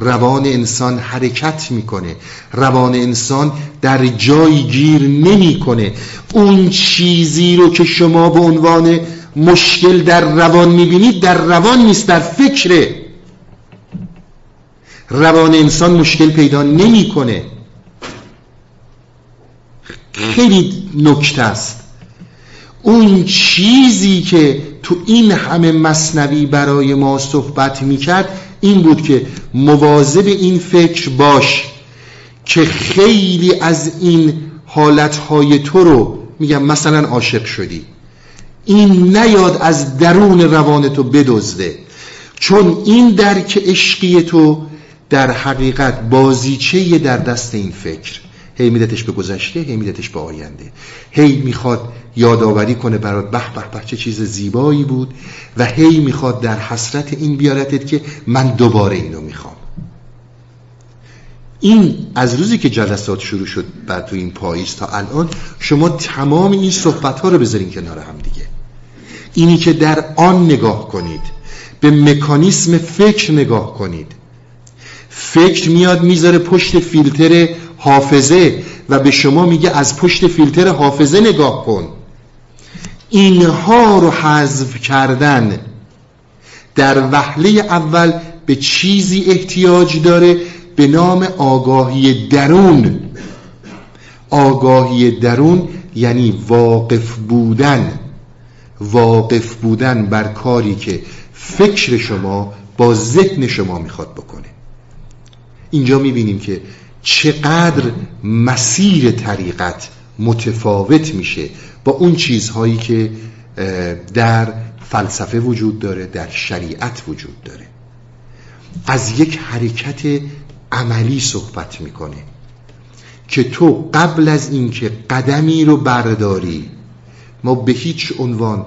روان انسان حرکت می‌کنه. روان انسان در جایی گیر نمی‌کنه. اون چیزی رو که شما به عنوان مشکل در روان می‌بینید در روان نیست در فکره. روان انسان مشکل پیدا نمی‌کنه. خیلی نکته است. اون چیزی که تو این همه مصنوی برای ما صحبت می‌کرد این بود که مواظب این فکر باش که خیلی از این حالتهای تو رو میگم مثلا عاشق شدی. این نیاد از درون روان تو بدزده. چون این درک عشقی تو در حقیقت بازیچه در دست این فکر. هی میدتش به گذشته هی میدتش به آینده. هی می‌خواد یادآوری کنه برای به به به چه چیز زیبایی بود. و هی می‌خواد در حسرت این بیارتت که من دوباره اینو می‌خوام. این از روزی که جلسات شروع شد بعد تو این پاییز تا الان شما تمام این صحبت ها رو بذارین کنار هم دیگه. اینی که در آن نگاه کنید به مکانیسم فکر نگاه کنید. فکر میاد می‌ذاره پشت فیلتر حافظه و به شما میگه از پشت فیلتر حافظه نگاه کن. اینها رو حذف کردن. در وحله اول به چیزی احتیاج داره به نام آگاهی درون. آگاهی درون یعنی واقف بودن. واقف بودن بر کاری که فکر شما با ذهن شما می‌خواد بکنه. اینجا می‌بینیم که چقدر مسیر طریقت متفاوت میشه با اون چیزهایی که در فلسفه وجود داره در شریعت وجود داره. از یک حرکت عملی صحبت می‌کنه که تو قبل از اینکه قدمی رو برداری ما به هیچ عنوان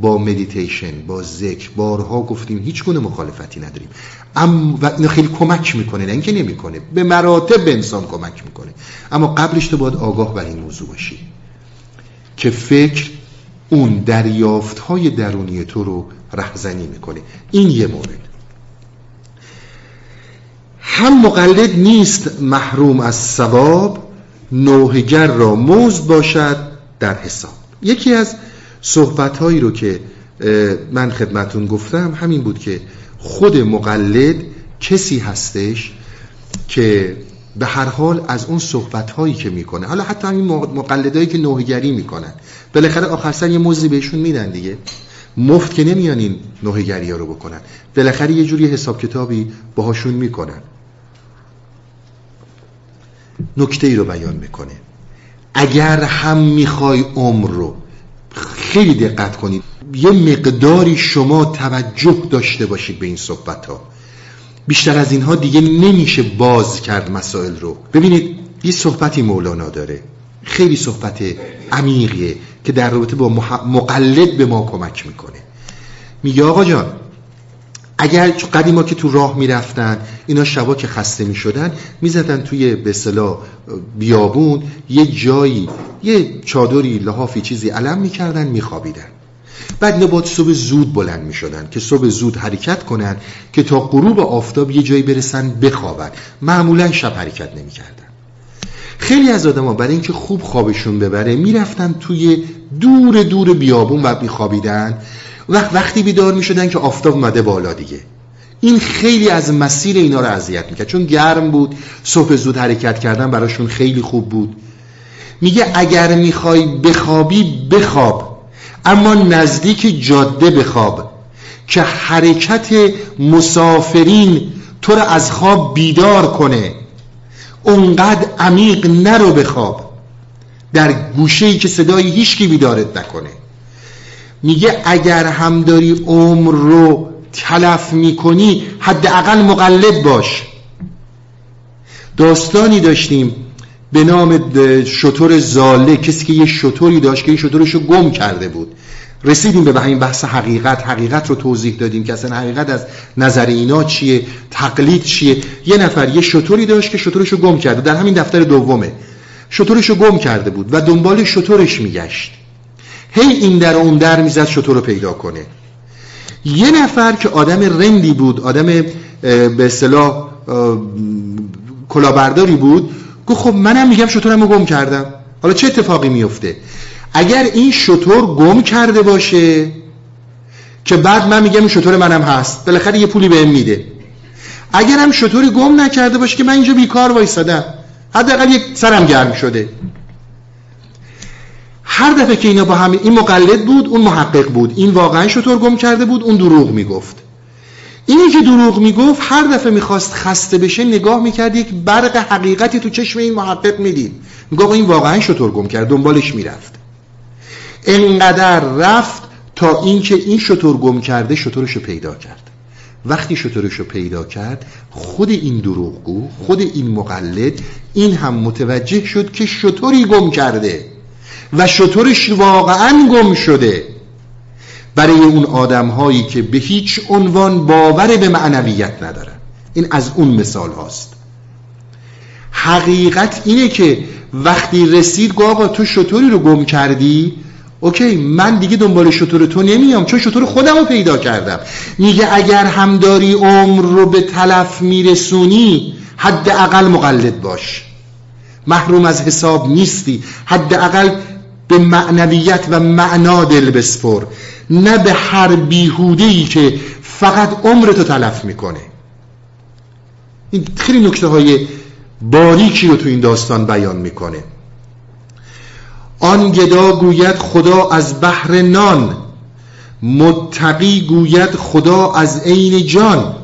با مدیتیشن با ذکر بارها گفتیم هیچ گونه مخالفتی نداریم. اما و خیلی کمک می‌کنه نه اینکه نمی‌کنه به مراتب به انسان کمک می‌کنه. اما قبلش تو باید آگاه بر این موضوع باشی که فکر اون دریافت های درونی تو رو رهزنی می‌کنه. این یه مورد. هم مقلد نیست محروم از ثواب نوهگر را موز باشد در حساب. یکی از صحبت هایی رو که من خدمتون گفتم همین بود که خود مقلد کسی هستش که به هر حال از اون صحبت هایی که می‌کنه حالا حتی همین مقلدایی که نوهگری می‌کنن بالاخره آخر سر یه موزی بهشون میدن دیگه. مفت که نمیان این نوهگری ها رو بکنن. بالاخره یه جوری حساب کتابی باهاشون می‌کنن. نکته ای رو بیان می‌کنه. اگر هم می‌خوای عمر رو خیلی دقت کنید. یه مقداری شما توجه داشته باشید به این صحبت ها بیشتر از اینها دیگه نمیشه باز کرد مسائل رو. ببینید یه صحبتی مولانا داره. خیلی صحبت عمیقیه که در رابطه با مقلد به ما کمک می‌کنه. میگه آقا جان اگر قدیما که تو راه می‌رفتن اینا شبا که خسته می‌شدن می‌زدن توی اصطلاح بیابون یه جایی یه چادری لحافی چیزی علم می‌کردن میخوابیدن. بعد باید صبح زود بلند می‌شدن که صبح زود حرکت کنن که تا غروب آفتاب یه جایی برسن بخوابن. معمولا شب حرکت نمی‌کردن. خیلی از آدما برای اینکه خوب خوابشون ببره می‌رفتن توی دور دور بیابون و میخوابیدن. وقت وقتی بیدار می‌شدن که آفتاب اومده بالا دیگه. این خیلی از مسیر اینا رو اذیت می‌کرد. چون گرم بود صبح زود حرکت کردن براشون خیلی خوب بود. میگه اگر می‌خوای بخوابی بخواب. اما نزدیک جاده بخواب. که حرکت مسافرین تو رو از خواب بیدار کنه. اونقدر عمیق نرو بخواب. در گوشه ای که صدای هیچکی بیدارت نکنه. میگه اگر هم داری عمر رو تلف می‌کنی حداقل مقلد باش. داستانی داشتیم به نام شطور زاله. کسی که یه شطوری داشت که این شطورش رو گم کرده بود. رسیدیم به همین بحث حقیقت. حقیقت رو توضیح دادیم که اصلا حقیقت از نظر اینا چیه؟ تقلید چیه؟ یه نفر یه شطوری داشت که شطورش رو گم کرده در همین دفتر دومه. شطورش رو گم کرده بود و دنبال شطورش میگشت. هی این در اون در می‌زد شطور رو پیدا کنه. یه نفر که آدم رندی بود آدم به اصطلاح کلاهبرداری بود گفت خب منم میگم شطورم رو گم کردم. حالا چه اتفاقی میفته اگر این شطور گم کرده باشه که بعد من میگم شطور منم هست بالاخره یه پولی بهم میده. اگرم شطوری گم نکرده باشه که من اینجا بیکار وایسادم حداقل یک سرم گرم شده. هر دفعه که اینا با هم این مقلد بود اون محقق بود. این واقعا شطور گم کرده بود اون دروغ می‌گفت. اینی که دروغ می‌گفت هر دفعه می‌خواست خسته بشه نگاه می‌کرد یک برق حقیقتی تو چشم این محقق می‌دید. می‌گفت این واقعا شطور گم کرد دنبالش می‌رفت. انقدر رفت تا اینکه این شطور گم کرده شطورش رو پیدا کرد. وقتی شطورش رو پیدا کرد خود این دروغگو خود این مقلد این هم متوجه شد که شطوری گم کرده. و شطورش واقعا گم شده. برای اون آدم هایی که به هیچ عنوان باور به معنویت ندارن. این از اون مثال هاست. حقیقت اینه که وقتی رسید گو آقا تو شطوری رو گم کردی اوکی من دیگه دنبال شطور تو نمیام چون شطور خودم رو پیدا کردم. میگه اگر هم داری عمر رو به تلف میرسونی حداقل مقلد باش. محروم از حساب نیستی. حداقل به معنویت و معنا دل بسپر. نه به هر بیهوده که فقط عمرتو تلف می‌کنه. این خیلی نکته های باریکی رو تو این داستان بیان می‌کنه. آن گدا گوید خدا از بحر نان متقی گوید خدا از عین جان.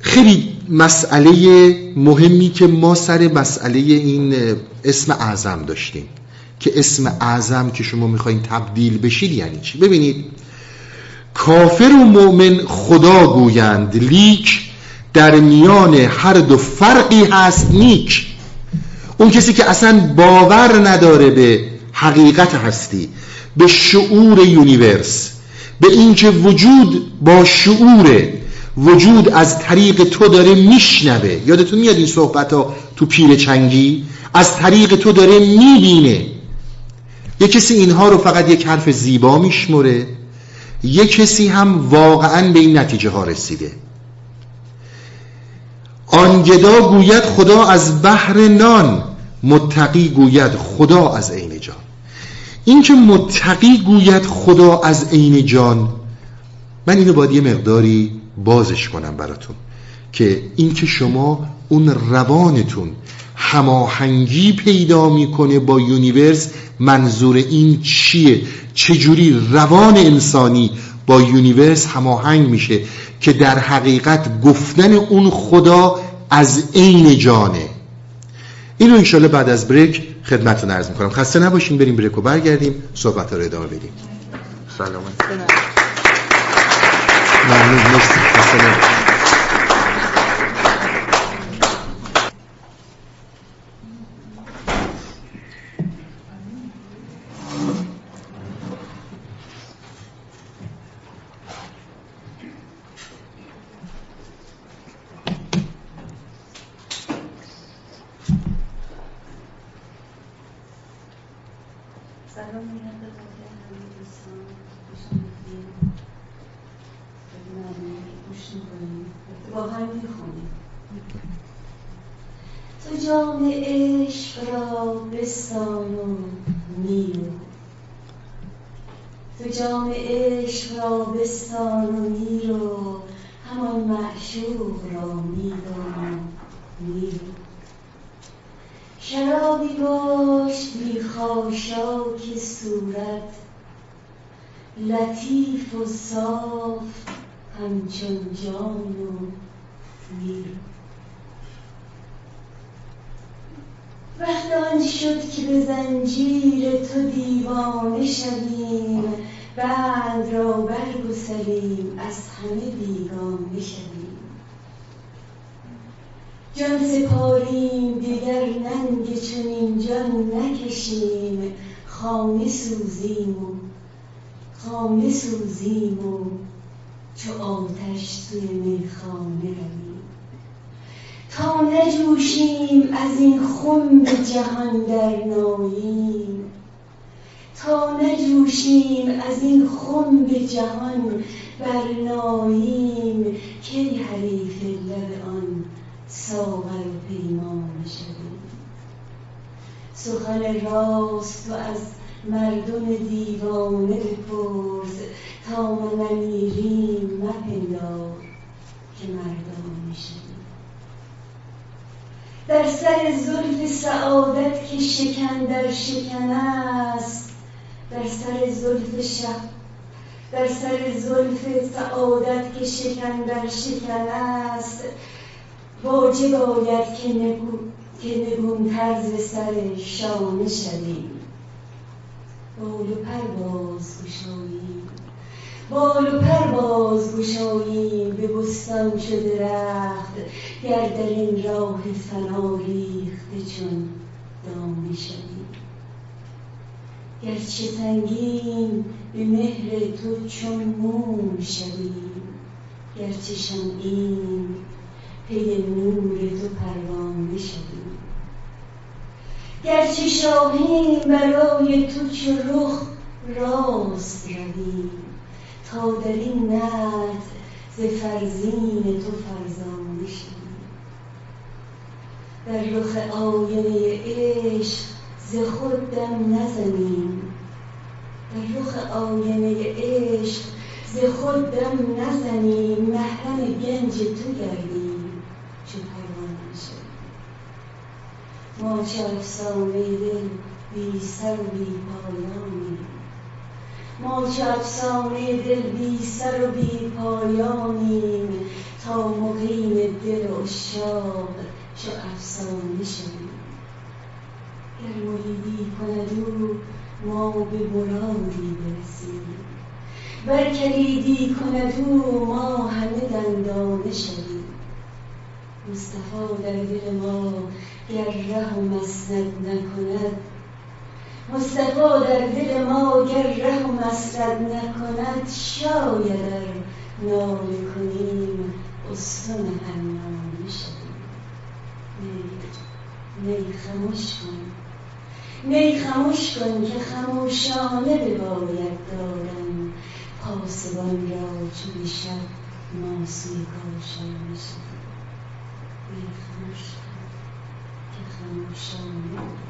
خیلی مسئله مهمی که ما سر مسئله این اسم اعظم داشتیم. که اسم اعظم که شما می‌خواین تبدیل بشید یعنی چی؟ ببینید کافر و مؤمن خدا گویند لیک در میان هر دو فرقی هست نیک. اون کسی که اصلا باور نداره به حقیقت هستی به شعور universe به اینکه وجود با شعوره وجود از طریق تو داره میشنوه. یادتون میاد این صحبت ها تو پیر چنگی؟ از طریق تو داره می‌بینه. یه کسی اینها رو فقط یک حرف زیبا میشمره یه کسی هم واقعا به این نتیجه ها رسیده. آنگدا گوید خدا از بحر نان متقی گوید خدا از عین جان. این که متقی گوید خدا از عین جان من اینو باید یه مقداری بازش کنم براتون. که این که شما اون روانتون هماهنگی پیدا می‌کنه با universe منظور این چیه؟ چجوری روان انسانی با universe هماهنگ میشه که در حقیقت گفتن اون خدا از عین جانه؟ اینو انشالله بعد از break خدمتتون عرض می‌کنم. خسته نباشین بریم break و برگردیم صحبت رو ادامه بدیم. سلامت ممنون. مرسی. خسته بستان و میرو تو جام عشق را بستان و میرو همان معشوق را میدان و میرو شرابی باش بی که صورت لطیف و صاف همچون جان و میرو وقت آن شد که به زنجیر تو دیوانه شویم. بعد را برگسلیم از همه بیگانه شویم. جان سپاریم دیگر ننگ چنین جان نکشیم. خانه سوزیم و خانه سوزیم و چو آتش توی میخانه رویم تا نجوشیم از این خم به جهان در ناییم تا نجوشیم از این خم به جهان بر برناییم کی حریف لب آن ساغر و پیمان شدیم سخن راست و از مردم دیوانه بپرس تا منمیریم مپندار که مردان میشه. در سر زلف سعادت که شکن در شکن است. در سر زلف شب در سر زلف سعادت که شکن در شکن است. واجب آید که نگو که نگون طرز سر شانه شویم. بال و پرواز بال و پر باز گشاییم به بستان شده رخت گر در این راه فنا ریخته چون دانه شدیم. گرچه سنگین به مهر تو چون موم شدیم گرچه شمعیم پی نور تو پروانه شدیم گرچه شاهیم برای تو چو رخ راست رویم تا در این نعت ز فرزین تو فرزانه شوم در رخ آینه عشق ز خود دم نزنیم در رخ آینه عشق ز خود دم نزنیم محرم گنج تو گردیم چو پروانه شویم ما چه افسانه دل بی سر و بی پایانیم ما که افسانه دل بی سر و بی پایانیم تا مقیم دل و شاق چه افسانه شدیم گر مریدی کند او ما به مرادی برسیم. بر کلیدی کند او ما همه دندانه شدیم مصطفی در دل ما گر ره و مسند نکند مصطفا در دل ما گر ره و مسرد نکند شاید ار ناله کنیم استن هنگامه شویم. نی نی خموش کن. نی خموش کن که خموشانه بباید دارم پاسبان را چون شب ماسوی کاشان شویم. نی خموش کن که خموشانه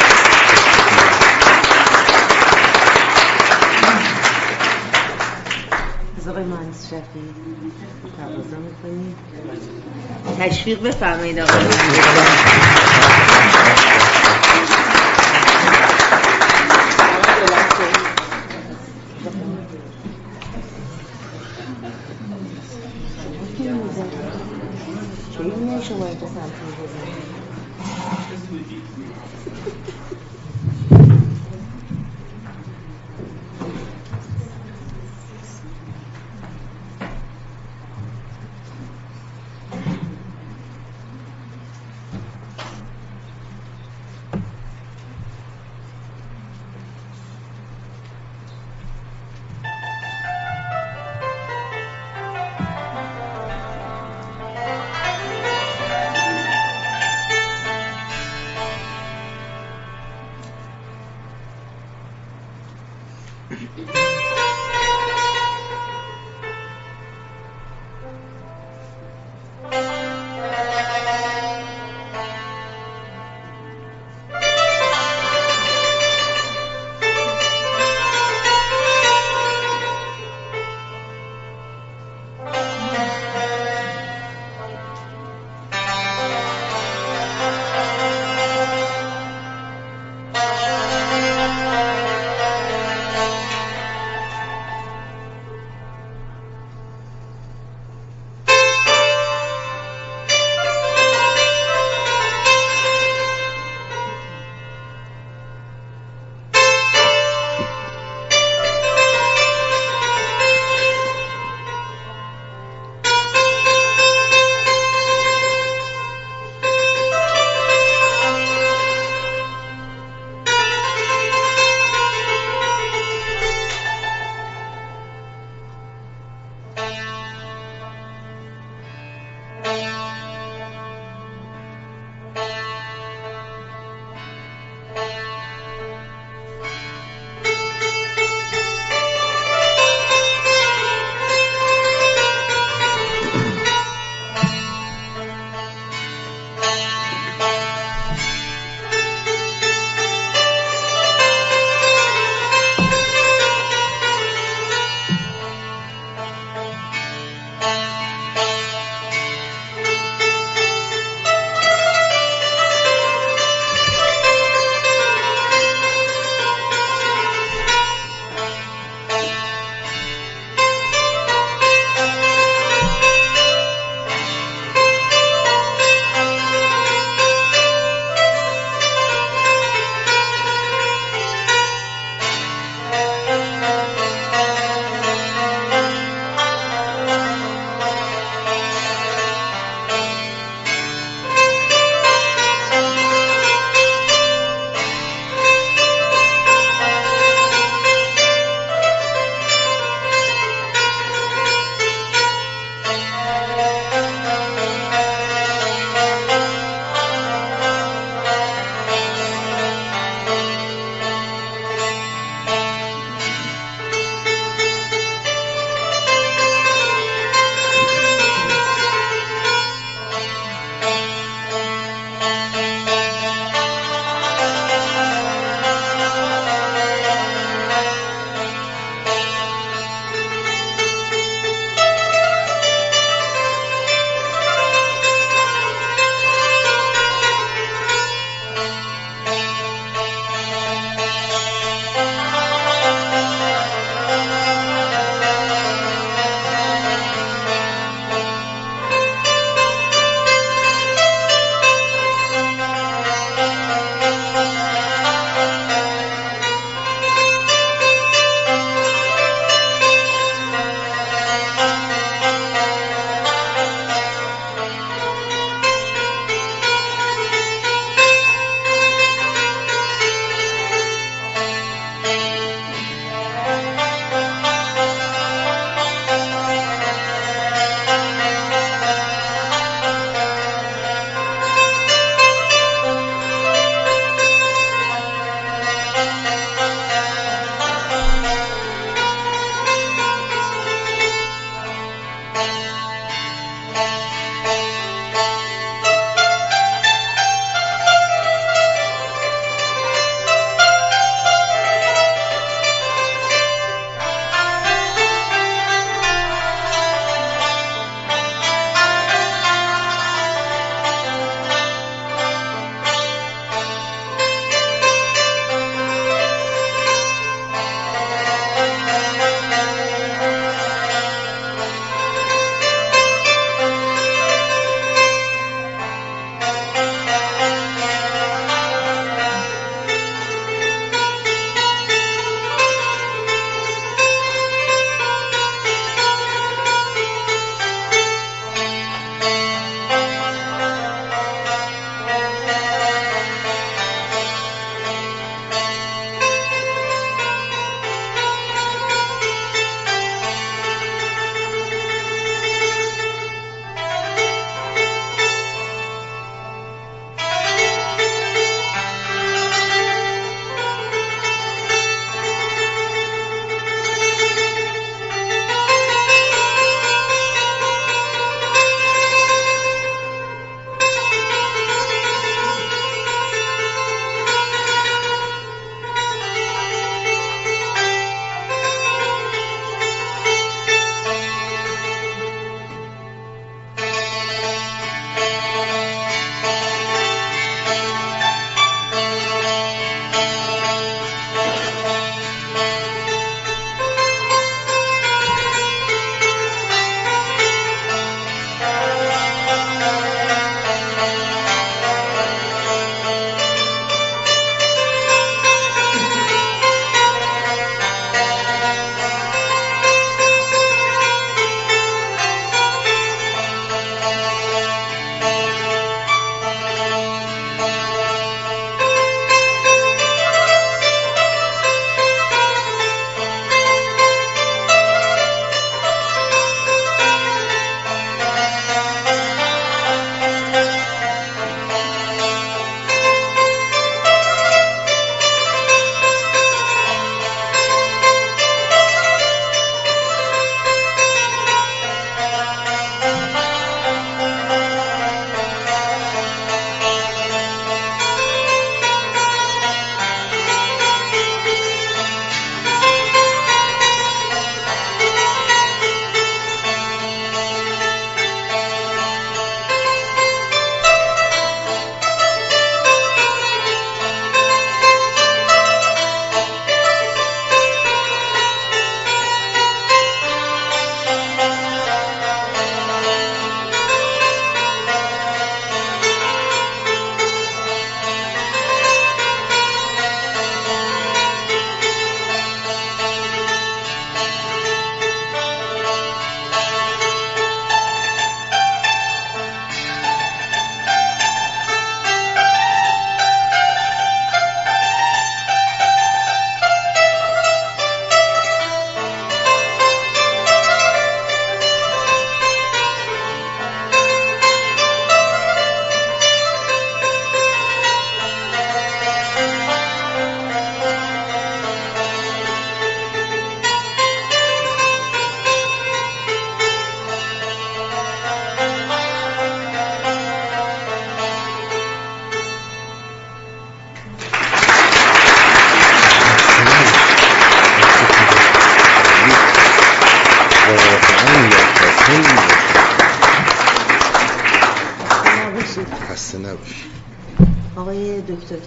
شفی تقاضا می‌کنیم تشویق بفرمایید آقای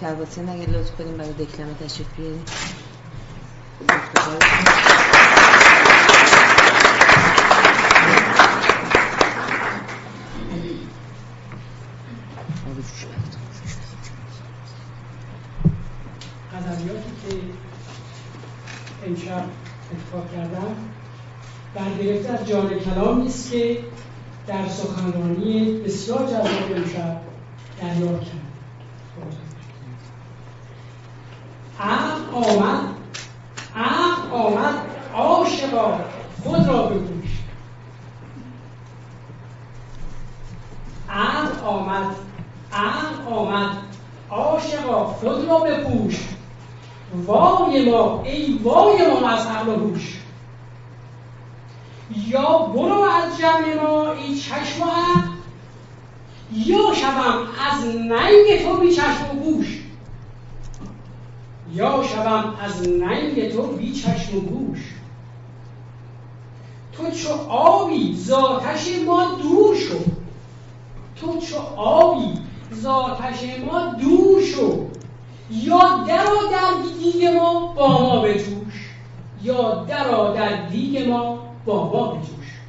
کرباسیان اگه لطف کنیم برای دکلمه تشریف بیاریم. غزلیاتی که امشب اتفاق کردم برگرفته از جان کلامی است که در سخنرانی بسیار جذاب امشب دریافت کرد عقل آمد عقل آمد عاشقا خود را بگوش عقل آمد عقل آمد عاشقا خود را بپوش. وای ما ای وای ما از عقل و هوش. یا برو از جمع ما ای چشم و یا شوم از ننگ تو بی چشم و گوش یا شوم از ننگ تو بی چشم و گوش. تو چو آبی زاتش ما دور شو. تو چو آبی زاتش ما دور شو. یا درا در دیگ ما با ما بجوش. یا درا در دیگ ما با ما بجوش.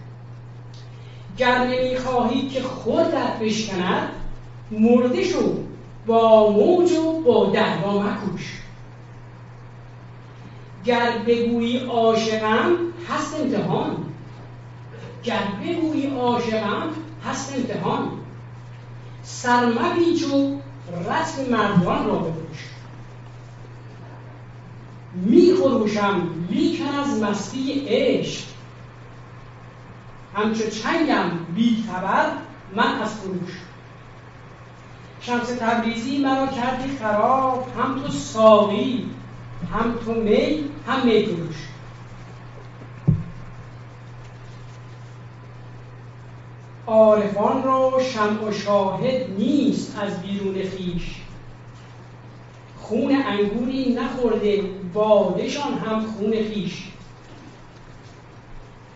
گر نمی‌خواهی که خودت بشکند مرده شو با موج و با دریا مکوش. گر بگویی عاشقم هست امتحان. گر بگویی عاشقم هست امتحان. سرمپیچ و رسم مردان را بپوش. می خروشم لیکن از مستی عشق. همچو چنگم بی خبر من از فروش شمس تبریزی مرا کردی خراب هم تو ساقی هم تو می. هم می فروش عارفان را شمع و شاهد نیست از بیرون خیش خون انگوری نخورده بادشان هم خون خیش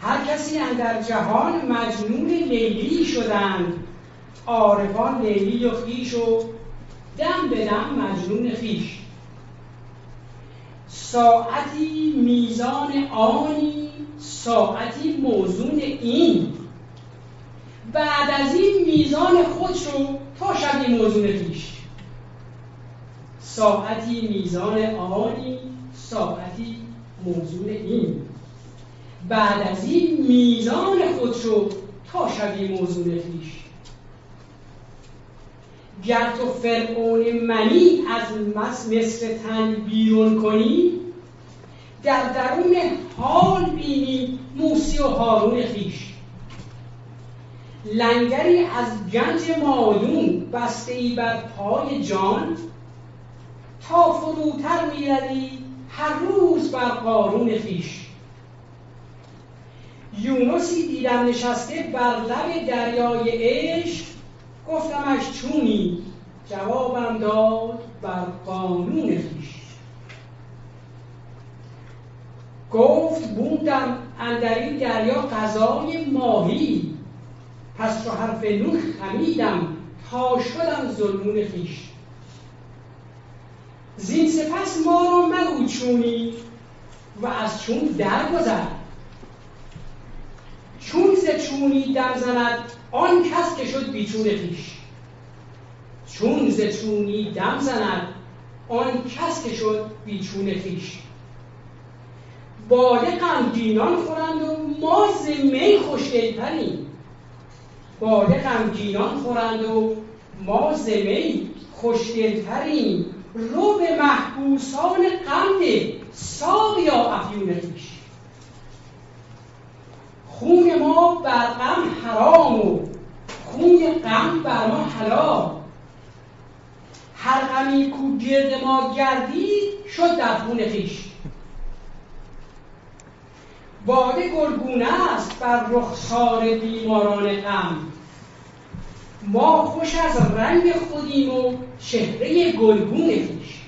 هر کسی اندر جهان مجنون لیلی شدند. عارفان لیلی و خیش و دم به دم مجنون خیش ساعتی میزان آنی ساعتی موزون این. بعد از این میزان خود رو تا شبی موزون خیش ساعتی میزان آنی ساعتی موزون این. بعد از این میزان خود رو تا شبی موزون خیش گر تو فرعون منی از مصر تن بیرون کنی؟ در درون حال بینی موسی و هارون خیش. لنگری از گنج مادون بسته ای بر پای جان. تا فروتر می‌روی هر روز بر قارون خیش. یونسی دیدم نشسته بر لب دریای عشق. گفتمش چونی؟ جوابم داد بر قانون خیش. گفت بوندم اندر این دریا غذای ماهی. پس چو حرف نوح خمیدم تا شدم ظلمون خیش. زین سپس ما را مگو چونی و از چون درگذر. چون ز چونی در زند آن کس که شد بیچون خیش چون ز چونی دم زند آن کس که شد بیچون خیش باده غمگینان خورند و ما ز می خوشگلتریم باده غمگینان خورند و ما ز می خوشگلتریم رو به محبوسان غم ساقیا افیون خویش خون ما بر غم حرام و خون غم بر ما حلال. هر غمی کو گرد ما گردید شد در خون خویش. باده گلگونه است بر رخسار بیماران غم. ما خوش از رنگ خودیم و چهره گلگون خویش.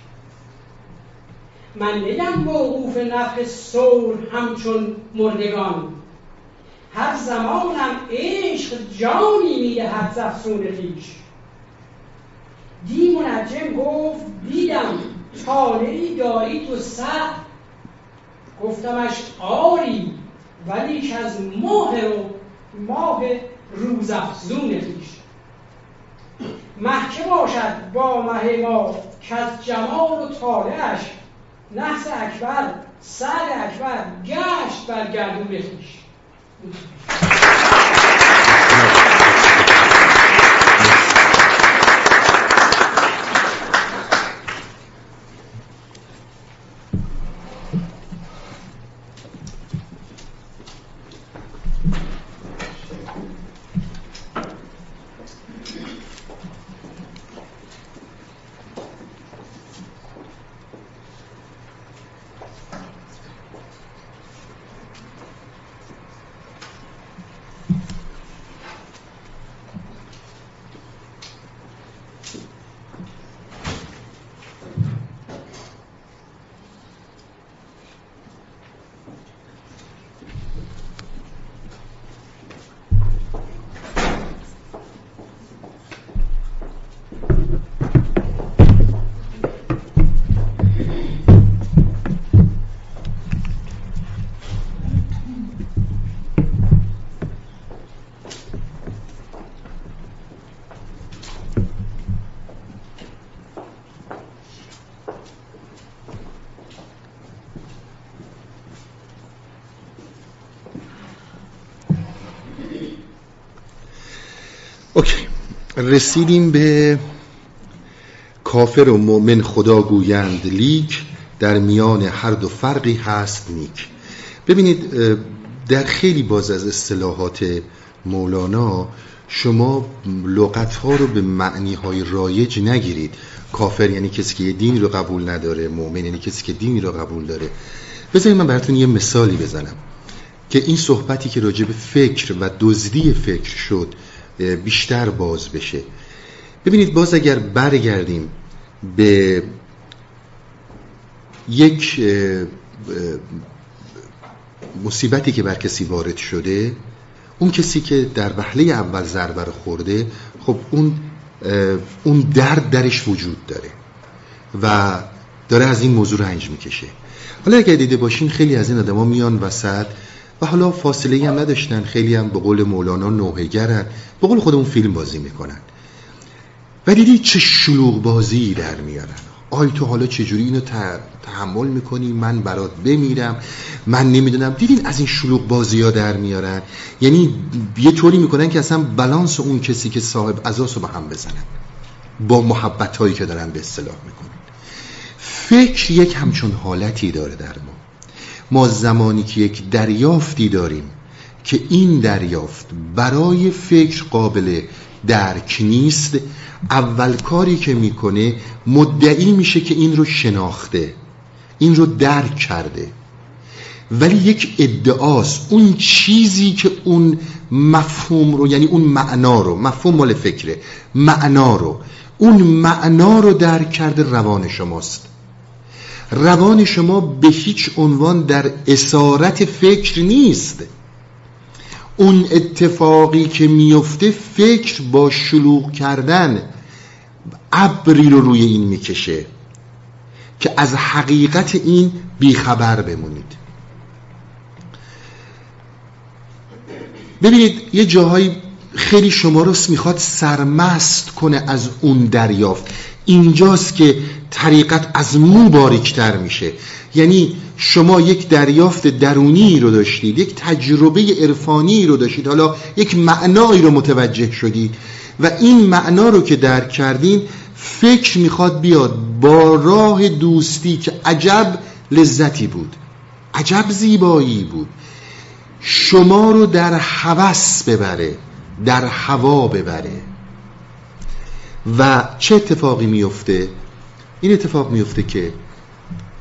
من نیم موقوف نفع سور همچون مردگان. هر زمانم عشق جانی می‌دهد زفسون خویش. دی منجم گفت دیدم طالعی داری تو سر. گفتمش آری ولی از ماه رو ماه روزافزون خویش. محکه باشد با مه ما که از جمال و طالعش نحس اکبر سعد اکبر گشت بر گردون خویش. Thank you. رسیدیم به کافر و مؤمن خدا گویند لیک در میان هر دو فرقی هست نیک. ببینید در خیلی باز از اصطلاحات مولانا شما لغت ها رو به معنی های رایج نگیرید. کافر یعنی کسی که یه دینی رو قبول نداره مؤمن یعنی کسی که دینی رو قبول داره. بذارید من براتون یه مثالی بزنم که این صحبتی که راجع به فکر و دزدی فکر شد بیشتر باز بشه. ببینید باز اگر برگردیم به یک مصیبتی که بر کسی وارد شده اون کسی که در وهله اول ضربه خورده خب اون اون درد درش وجود داره و داره از این موضوع رنج می‌کشه. حالا اگر دیده باشین خیلی از این آدما میان وسط و حالا فاصله هم نداشتن. خیلی هم به قول مولانا نوهگرن به قول خودمون فیلم بازی می‌کنن. و دیدی چه شلوغ بازی در میارن. آی تو حالا چجوری اینو تحمل می‌کنی؟ من برات بمیرم. من نمی‌دونم. دیدین از این شلوغ بازی ها در میارن؟ یعنی یه طوری می‌کنن که اصلا بالانس اون کسی که صاحب عزاس رو به هم بزنن. با محبت هایی که دارن به اصطلاح می‌کنن. فکر یک همچون حالتی داره در ما. ما زمانی که یک دریافتی داریم که این دریافت برای فکر قابل درک نیست اول کاری که می‌کنه مدعی میشه که این رو شناخته این رو درک کرده. ولی یک ادعاست اون چیزی که اون مفهوم رو یعنی اون معنا رو مفهوم مال فکره معنا رو اون معنا رو درک کرده روان شماست. روان شما به هیچ عنوان در اسارت فکر نیست. اون اتفاقی که میفته فکر با شلوغ کردن ابری رو روی این می‌کشه که از حقیقت این بیخبر بمونید. ببینید یه جاهایی خیلی شما رو می‌خواد سرمست کنه از اون دریافت. اینجاست که طریقت از مو باریکتر میشه. یعنی شما یک دریافت درونی رو داشتید یک تجربه عرفانی رو داشتید حالا یک معنایی رو متوجه شدید و این معنا رو که درک کردین فکر می‌خواد بیاد با راه دوستی که عجب لذتی بود عجب زیبایی بود. شما رو در هوس ببره در هوا ببره. و چه اتفاقی میفته این اتفاق میفته که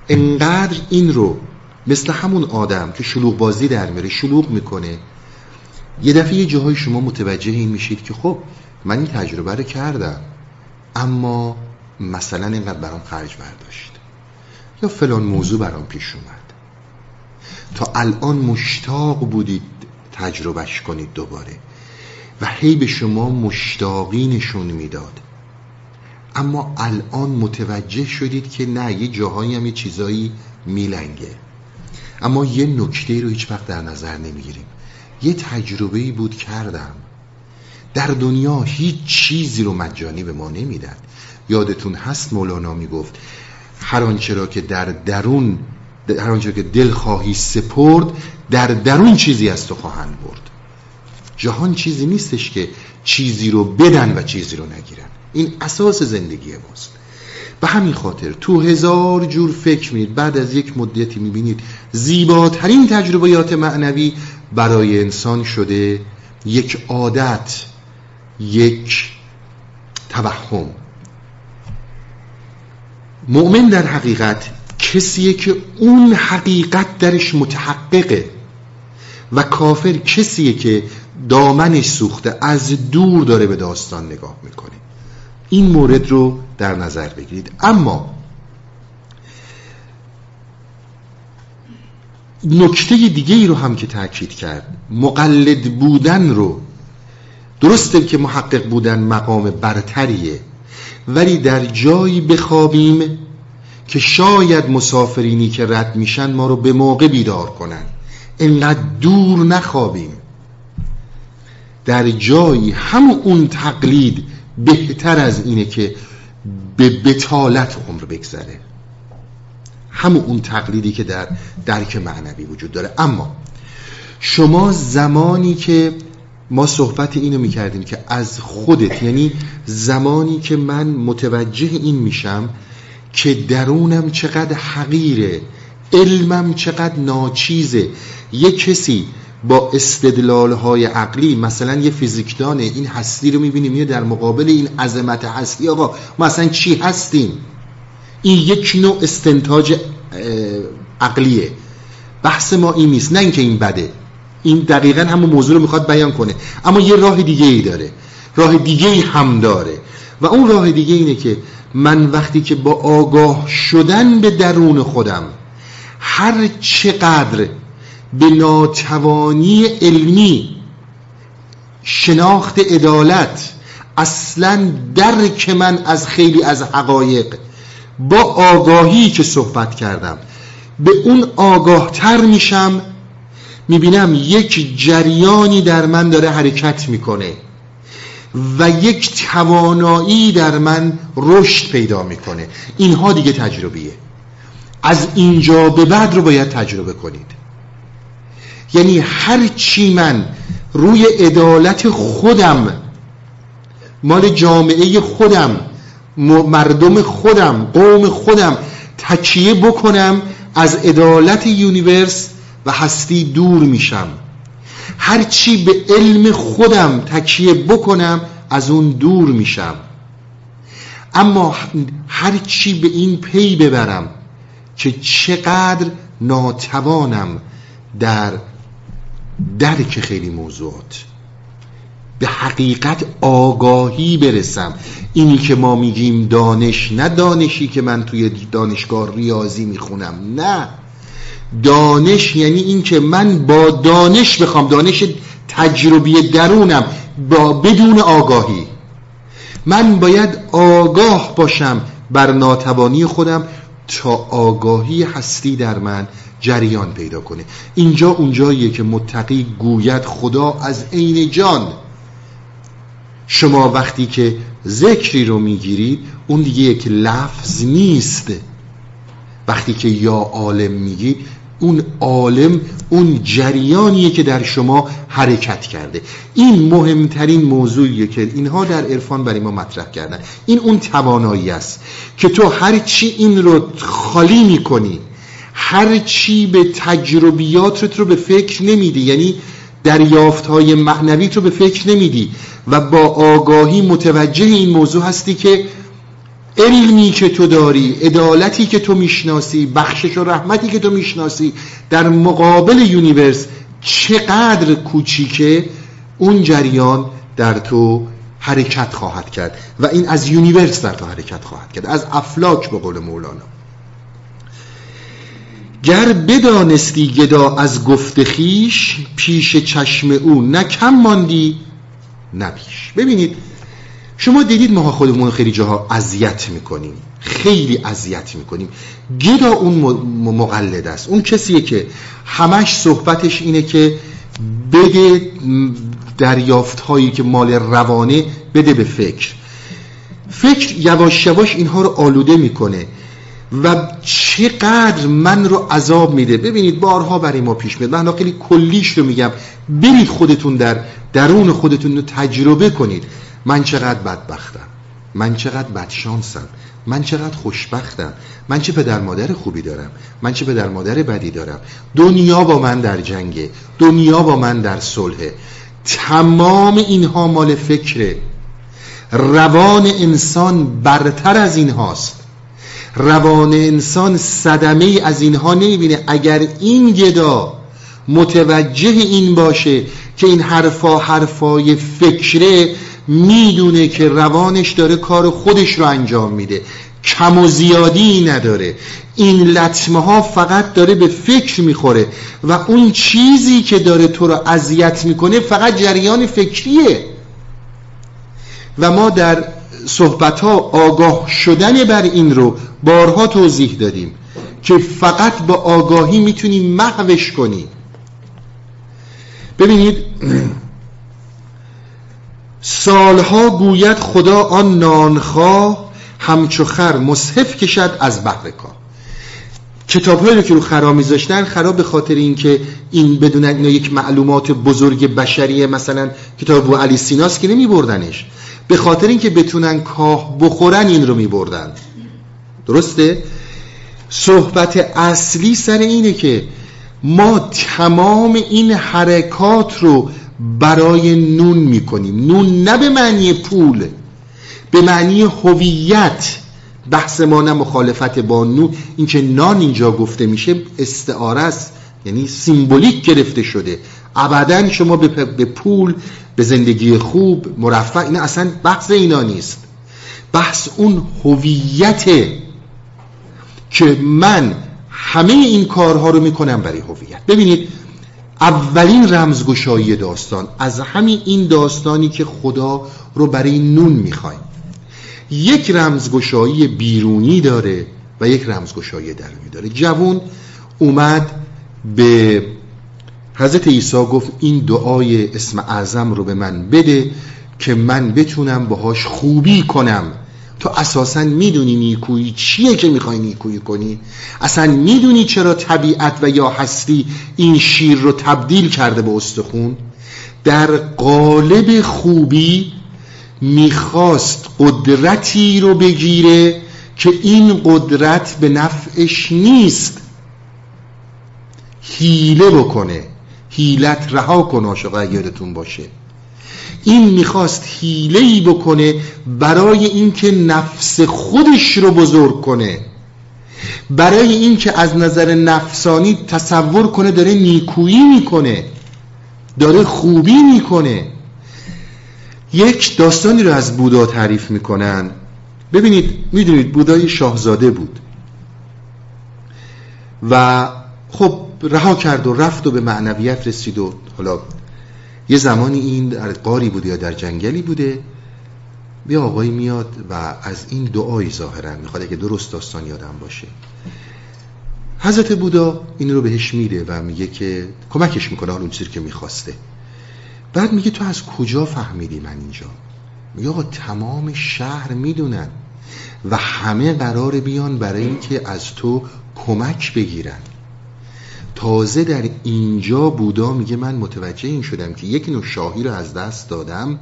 انقدر این رو مثل همون آدم که شلوغ بازی در میره شلوغ می‌کنه. یه دفعه یه جاهای شما متوجه این میشید که خب من این تجربه رو کردم اما مثلا اینقدر برام خرج برداشت یا فلان موضوع برام پیش اومد. تا الان مشتاق بودید تجربهش کنید دوباره و هی به شما مشتاقی نشون می‌داد. اما الان متوجه شدید که نه یه جاهایی هم یه چیزایی میلنگه. اما یه نکته رو هیچ وقت در نظر نمی‌گیریم. یه تجربه بود کردم. در دنیا هیچ چیزی رو مجانی به ما نمیدن. یادتون هست مولانا می‌گفت هر آنچه را که در درون هر آنچه که دل خواهی سپرد در درون چیزی از تو خواهند برد. جهان چیزی نیستش که چیزی رو بدن و چیزی رو نگیرن. این اساس زندگی ماست. به همین خاطر تو هزار جور فکر میید بعد از یک مدتی می‌بینید زیباترین تجربیات معنوی برای انسان شده یک عادت یک توهم. مؤمن در حقیقت کسیه که اون حقیقت درش متحققه و کافر کسیه که دامنش سوخته از دور داره به داستان نگاه می‌کنه. این مورد رو در نظر بگیرید. اما نکته دیگه ای رو هم که تاکید کرد مقلد بودن رو درسته که محقق بودن مقام برتریه ولی در جایی بخوابیم که شاید مسافرینی که رد میشن ما رو به موقع بیدار کنن. اینقدر دور نخوابیم. در جایی همون اون تقلید بهتر از اینه که به بتالت عمر بگذره. همون اون تقلیدی که در درک معنوی وجود داره. اما شما زمانی که ما صحبت اینو می‌کردیم که از خودت یعنی زمانی که من متوجه این میشم که درونم چقدر حقیره علمم چقدر ناچیزه یه کسی با استدلال های عقلی مثلا یه فیزیکدانه این هستی رو می‌بینیم یه در مقابل این عظمت هستی. آقا ما اصلا چی هستیم؟ این یک نوع استنتاج عقلیه. بحث ما این نیست. نه اینکه این بده. این دقیقا همون موضوع رو می‌خواد بیان کنه. اما یه راه دیگه ای داره. راه دیگه ای هم داره. و اون راه دیگه اینه که من وقتی که با آگاه شدن به درون خودم هر چقدر به ناتوانی علمی شناخت عدالت اصلا درک من از خیلی از حقایق. با آگاهی که صحبت کردم به اون آگاه تر میشم می‌بینم یک جریانی در من داره حرکت می‌کنه و یک توانایی در من رشد پیدا می‌کنه. اینها دیگه تجربیه. از اینجا به بعد رو باید تجربه کنید. یعنی هر چی من روی عدالت خودم مال جامعه خودم مردم خودم قوم خودم تکیه بکنم از عدالت universe و هستی دور میشم. هرچی به علم خودم تکیه بکنم از اون دور میشم. اما هرچی به این پی ببرم که چقدر ناتوانم در درک خیلی موضوعات. به حقیقت آگاهی برسم. اینی که ما میگیم دانش نه دانشی که من توی دانشگاه ریاضی می‌خونم. نه. دانش یعنی این که من با دانش بخوام دانش تجربی درونم با بدون آگاهی. من باید آگاه باشم بر ناتوانی خودم تا آگاهی هستی در من. جریان پیدا کنه. اینجا اونجاییه که متقی گوید خدا از عین جان. شما وقتی که ذکری رو می‌گیرید اون دیگه یک لفظ نیست. وقتی که یا عالم میگی اون عالم اون جریانیه که در شما حرکت کرده. این مهمترین موضوعیه که اینها در عرفان برای ما مطرح کردن. این اون توانایی است که تو هر چی این رو خالی می‌کنی هر چی به تجربیات رو به فکر نمیدی. یعنی دریافت های معنوی رو به فکر نمیدی. و با آگاهی متوجه این موضوع هستی که علمی که تو داری عدالتی که تو می‌شناسی بخشش و رحمتی که تو می‌شناسی در مقابل یونیورس چقدر کوچیکه اون جریان در تو حرکت خواهد کرد. و این از universe در تو حرکت خواهد کرد. از افلاک به قول مولانا. گر بدانستی گدا از گفت خویش پیش چشم او نه کم ماندی نه بیش ببینید شما دیدید ما خودمون خیلی جاها اذیت می‌کنیم خیلی اذیت می‌کنیم. گدا اون مقلد است. اون کسیه که همش صحبتش اینه که بده دریافت هایی که مال روانه بده به فکر. فکر یواش یواش اینها رو آلوده می‌کنه. و چقدر من رو عذاب میده. ببینید بارها برای ما پیش میاد. من خیلی کلیش رو میگم. برید خودتون در درون خودتون رو تجربه کنید. من چقدر بدبختم. من چقدر بدشانسم. من چقدر خوشبختم. من چه پدر مادر خوبی دارم. من چه پدر مادر بدی دارم. دنیا با من در جنگه. دنیا با من در صلحه. تمام اینها مال فکره. روان انسان برتر از این هاست روان انسان صدمه از اینها نمی‌بینه. اگر این گدا متوجه این باشه که این حرفا حرفای فکره می‌دونه که روانش داره کار خودش رو انجام میده. کم و زیادی نداره. این لطمه ها فقط داره به فکر می‌خوره و اون چیزی که داره تو رو اذیت می‌کنه فقط جریان فکریه. و ما در صحبت ها آگاه شدن بر این رو بارها توضیح دادیم که فقط با آگاهی می‌تونی محوش کنی. ببینید سالها گوید خدا آن نانخواه همچو خر مصحف کشد از کاه کتاب رو که رو خرا میذاشتن خرا به خاطر اینکه این بدون اینا یک معلومات بزرگ بشریه مثلا کتاب بو علی سیناس که نمی بردنش به خاطر اینکه بتونن کاه بخورن این رو می بردن درسته؟ صحبت اصلی سر اینه که ما تمام این حرکات رو برای نون می‌کنیم. نون نه به معنی پول به معنی هویت. بحث ما نه مخالفت با نون. اینکه نان اینجا گفته میشه استعاره است یعنی سیمبولیک گرفته شده. ابدا شما به پول به زندگی خوب مرفع این اصلا بحث اینا نیست. بحث اون هویته که من همه این کارها رو می‌کنم برای هویت. ببینید اولین رمزگشایی داستان از همین این داستانی که خدا رو برای نون می‌خوایم یک رمزگشایی بیرونی داره و یک رمزگشایی درونی داره. جوون اومد به حضرت عیسی گفت این دعای اسم اعظم رو به من بده که من بتونم باهاش خوبی کنم. تو اساسا می‌دونی نیکویی چیه که می‌خوای نیکویی کنی؟ اصلا می‌دونی چرا طبیعت و یا هستی این شیر رو تبدیل کرده به استخون؟ در قالب خوبی می‌خواست قدرتی رو بگیره که این قدرت به نفعش نیست هیله بکنه. هیلت رها کن عاشق یادتون باشه. این می‌خواست هیلهی بکنه برای اینکه نفس خودش رو بزرگ کنه. برای اینکه از نظر نفسانی تصور کنه داره نیکویی می‌کنه داره خوبی می‌کنه. یک داستانی رو از بودا تعریف می‌کنن. ببینید می‌دونید بودای شاهزاده بود. و خب رها کرد و رفت و به معنویت رسید و حالا یه زمانی این در قاری بوده یا در جنگلی بوده یه آقایی میاد و از این دعایی ظاهرا می‌خواد که درست داستان یادم باشه. حضرت بودا این رو بهش میده و میگه که کمکش می‌کنه اون چیزی که می‌خواسته. بعد میگه تو از کجا فهمیدی من اینجا؟ میگه آقا تمام شهر می‌دونن و همه قرار بیان برای اینکه از تو کمک بگیرن. تازه در اینجا بودا میگه من متوجه این شدم که یک نوع شاهی رو از دست دادم.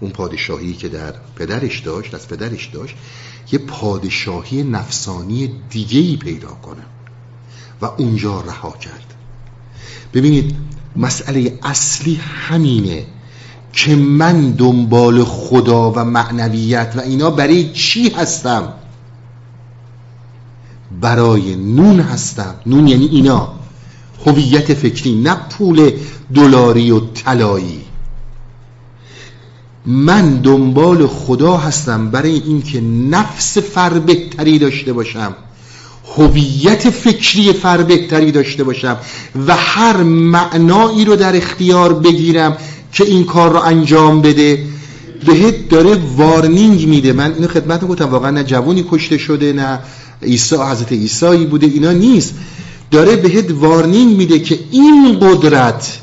اون پادشاهی که در پدرش داشت از پدرش داشت. یه پادشاهی نفسانی دیگه ای پیدا کنم و اونجا رها کرد. ببینید مسئله اصلی همینه که من دنبال خدا و معنویت و اینا برای چی هستم؟ برای نون هستم. نون یعنی اینا. هویت فکری نه پول دلاری و طلایی. من دنبال خدا هستم برای اینکه نفس فر بهتری داشته باشم هویت فکری فر بهتری داشته باشم و هر معنایی رو در اختیار بگیرم که این کار رو انجام بده. بهت داره وارنینگ میده. من اینو خدمت گفتم واقعا نه جوونی کشته شده نه عیسی حضرت عیسی بوده اینا نیست. داره بهت وارنینگ میده که این قدرت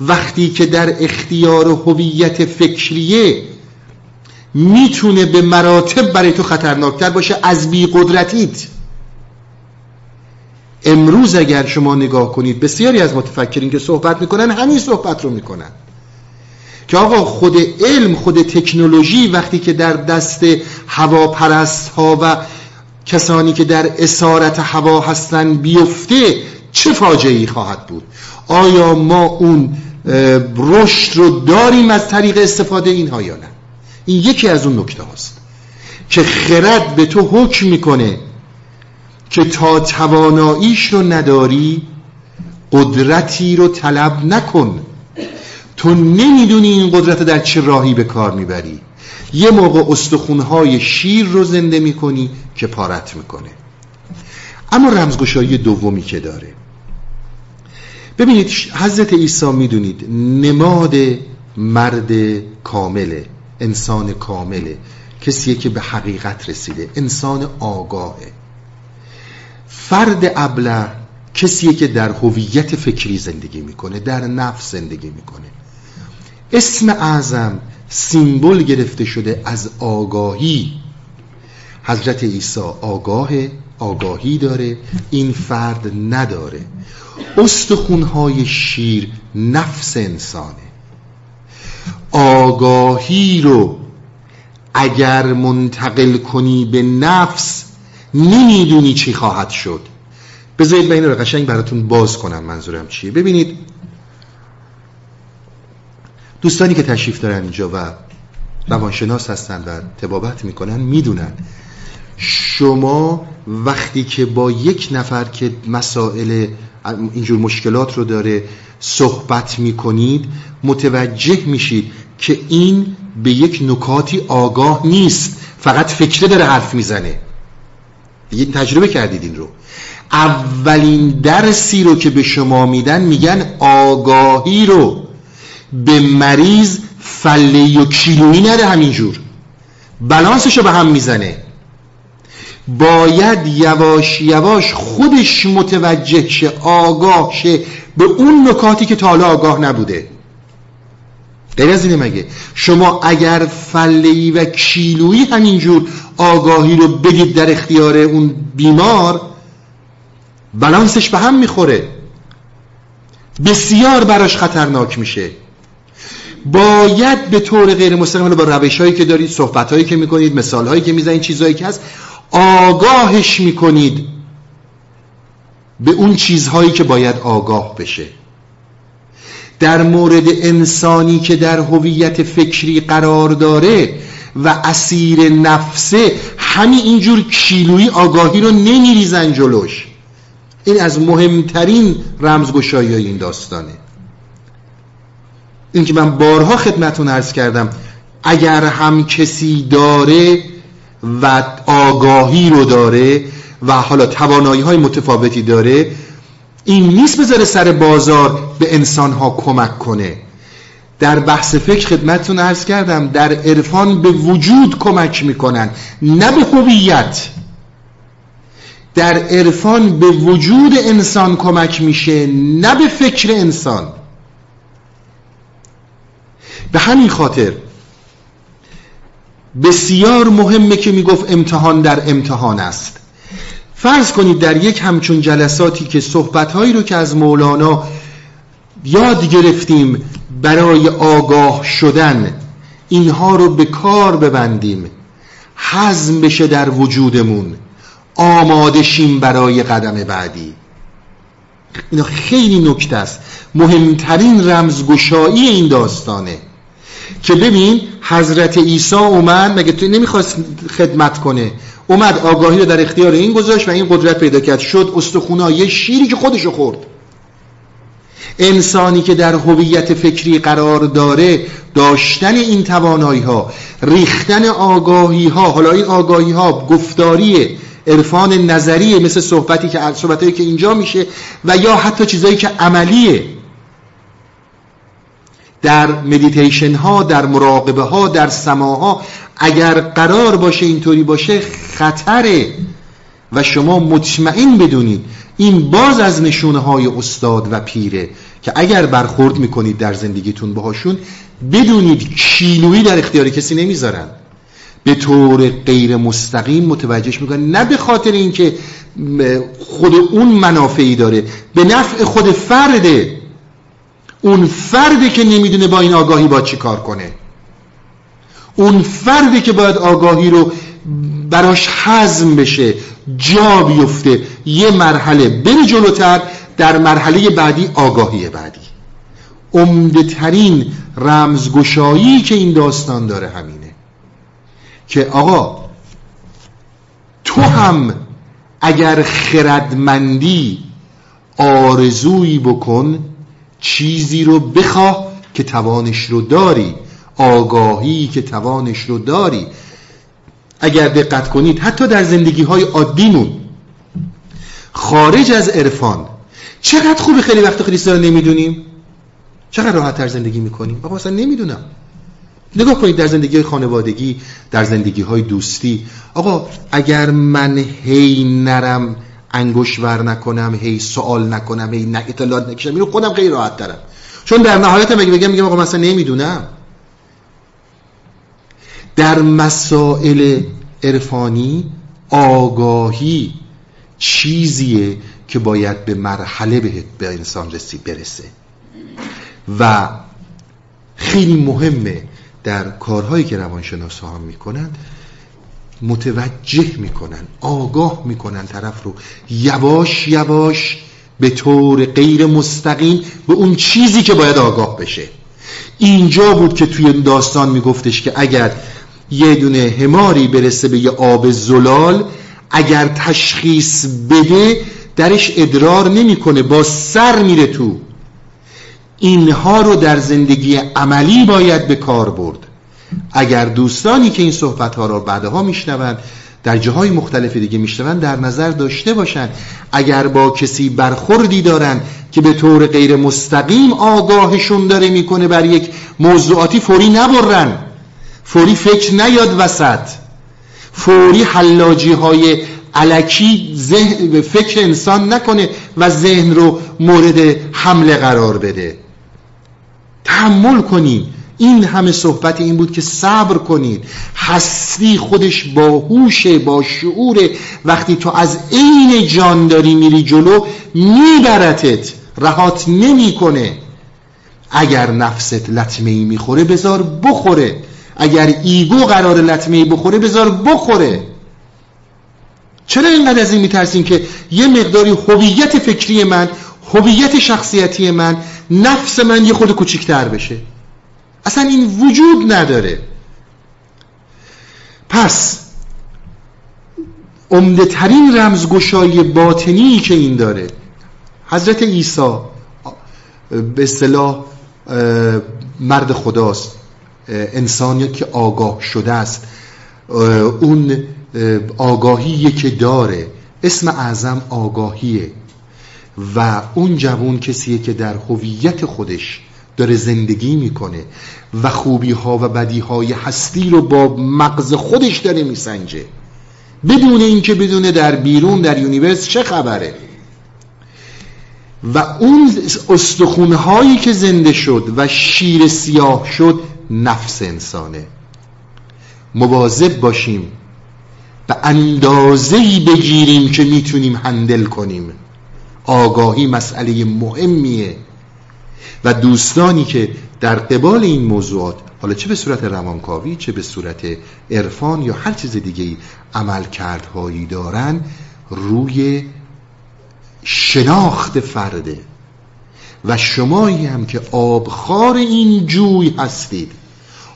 وقتی که در اختیار هویت فکریه می‌تونه به مراتب برای تو خطرناکتر باشه از بی قدرتیت. امروز اگر شما نگاه کنید بسیاری از متفکرین که صحبت می‌کنن همین صحبت رو می‌کنن. که آقا خود علم خود تکنولوژی وقتی که در دست هواپرست ها و کسانی که در اسارت هوا هستن بیفته چه فاجعه خواهد بود؟ آیا ما اون رشد رو داریم از طریق استفاده اینها یا نه؟ این یکی از اون نکته هاست که خرد به تو حکم می‌کنه که تا تواناییش رو نداری قدرتی رو طلب نکن. تو نمی‌دونی این قدرت در چه راهی به کار می‌بری. یه موقع استخونهای شیر رو زنده می‌کنی که پارت می‌کنه. اما رمزگشایی دومی که داره. ببینید حضرت عیسی می‌دونید نماد مرد کامله انسان کامله کسیه که به حقیقت رسیده انسان آگاهه. فرد ابله کسیه که در هویت فکری زندگی می‌کنه در نفس زندگی می‌کنه. اسم اعظم سیمبل گرفته شده از آگاهی. حضرت عیسی آگاه آگاهی داره این فرد نداره. استخونهای شیر نفس انسانه. آگاهی رو اگر منتقل کنی به نفس نمی‌دونی چی خواهد شد. بذارید من این رو قشنگ براتون باز کنم منظورم چیه؟ ببینید دوستانی که تشریف دارن اینجا و روانشناس هستن و تبابت می‌کنن می‌دونن. شما وقتی که با یک نفر که مسائل اینجور مشکلات رو داره صحبت می‌کنید متوجه میشید که این به یک نکاتی آگاه نیست. فقط فکره داره حرف می‌زنه. دیگه تجربه کردید این رو. اولین درسی رو که به شما میدن میگن آگاهی رو. به مریض فله و کیلویی نده همینجور. بلانسش رو به هم می‌زنه. باید یواش یواش خودش متوجه شه آگاه شه به اون نکاتی که تا حالا آگاه نبوده. غیر از مگه؟ شما اگر فلهی و کیلویی همینجور آگاهی رو بگید در اختیار اون بیمار بلانسش به هم می‌خوره. بسیار براش خطرناک میشه. باید به طور غیر مستقیم با روش هایی که دارید صحبت هایی که می‌کنید مثال هایی که می‌زنید چیزهایی که هست آگاهش می‌کنید به اون چیزهایی که باید آگاه بشه. در مورد انسانی که در هویت فکری قرار داره و اسیر نفسه همین اینجور کیلویی آگاهی رو نمیریزن جلوش. این از مهمترین رمزگشایی این داستانه. این که من بارها خدمتون عرض کردم اگر هم کسی داره و آگاهی رو داره و حالا توانایی های متفاوتی داره این نیست بذاره سر بازار به انسان ها کمک کنه. در بحث فکر خدمتتون عرض کردم در عرفان به وجود کمک می‌کنن نه به هویت. در عرفان به وجود انسان کمک میشه نه به فکر انسان. به همین خاطر بسیار مهمه که می‌گفت امتحان در امتحان است. فرض کنید در یک همچون جلساتی که صحبتهایی رو که از مولانا یاد گرفتیم برای آگاه شدن اینها رو به کار ببندیم. حزم بشه در وجودمون. آمادشیم برای قدم بعدی. اینا خیلی نکته است. مهمترین رمزگشایی این داستانه. که ببین حضرت عیسی اومد مگه تو نمی‌خواست خدمت کنه؟ اومد آگاهی رو در اختیار این گذاشت و این قدرت پیدا کرد. شد استخونا یه شیری که خودشو خورد. انسانی که در هویت فکری قرار داره داشتن این توانایی ها ریختن آگاهی ها حالا این آگاهی ها گفتاریه عرفان نظریه مثل صحبتی که صحبتایی که اینجا میشه و یا حتی چیزایی که عملیه. در مدیتیشن ها در مراقبه ها در سماها اگر قرار باشه اینطوری باشه خطره. و شما مطمئن بدونید این باز از نشونه های استاد و پیره که اگر برخورد می‌کنید در زندگیتون باهاشون بدونید کیلویی در اختیار کسی نمی‌ذارن. به طور غیر مستقیم متوجهش می‌کنن. نه به خاطر اینکه خود اون منافعی داره به نفع خود فرده. اون فرده که نمی‌دونه با این آگاهی با چی کار کنه. اون فردی که باید آگاهی رو براش حزم بشه جا بیفته یه مرحله بری جلوتر در مرحله بعدی آگاهی بعدی. عمده ترین رمزگشایی که این داستان داره همینه. که آقا تو هم اگر خردمندی آرزویی بکن چیزی رو بخواه که توانش رو داری. آگاهی که توانش رو داری. اگر دقت کنید حتی در زندگی های عادیمون خارج از عرفان چقدر خوبه خیلی وقت خریستا رو نمی‌دونیم؟ چقدر راحت تر زندگی می‌کنیم؟ آقا مثلا نمی‌دونم. نگاه کنید در زندگی خانوادگی در زندگی های دوستی. آقا اگر من هی نرم انگوش ور نکنم هی سوال نکنم هی نه اطلاعات نکشم. اینو خودم خیلی راحت ترم. چون در نهایت هم اگه بگم میگم آقا مثلا نمی‌دونم. در مسائل عرفانی آگاهی چیزیه که باید به مرحله به, انسان رسی برسه. و خیلی مهمه در کارهایی که روانشناس ها هم می‌کنن متوجه می‌کنن آگاه می‌کنن طرف رو. یواش یواش به طور غیر مستقیم به اون چیزی که باید آگاه بشه. اینجا بود که توی داستان میگفتش که اگر یه دونه هماری برسه به یه آب زلال اگر تشخیص بده درش ادرار نمی‌کنه با سر میره تو. اینها رو در زندگی عملی باید به کار برد. اگر دوستانی که این صحبت ها را بعدها میشنوند در جاهای مختلف دیگه میشنوند در نظر داشته باشند. اگر با کسی برخوردی دارن که به طور غیر مستقیم آگاهشون داره می‌کنه بر یک موضوعاتی فوری نبرن. فوری فکر نیاد وسط. فوری حلاجی های علکی فکر انسان نکنه و ذهن رو مورد حمله قرار بده. تحمل کنید این همه صحبت این بود که صبر کنید. هستی خودش با هوشه با شعور. وقتی تو از عین جان داری میری جلو میبرتت. رهات نمی‌کنه. اگر نفست لطمه ای می‌خوره بذار بخوره. اگر ایگو قرار لطمه ای بخوره بذار بخوره. چرا اینقدر از این میترسیم که یه مقداری هویت فکری من هویت شخصیتی من نفس من یه خود کوچیکتر بشه؟ اصلا این وجود نداره. پس عمده ترین رمزگشایی باطنی که این داره حضرت عیسی به اصطلاح مرد خداست انسانی که آگاه شده است. اون آگاهی که داره. اسم اعظم آگاهیه. و اون جوون کسیه که در هویت خودش داره زندگی می‌کنه و خوبی ها و بدی های هستی رو با مغز خودش داره میسنجه. بدون اینکه بدونه در بیرون در universe چه خبره؟ و اون استخونه هایی که زنده شد و شیر سیاه شد نفس انسانه. مواظب باشیم به اندازه‌ای بگیریم که می‌تونیم handle کنیم. آگاهی مسئله مهمیه. و دوستانی که در قبال این موضوعات حالا چه به صورت روانکاوی چه به صورت عرفان یا هر چیز دیگه ای عمل کردهایی دارن روی شناخت فرده. و شمایی هم که آبخار این جوی هستید.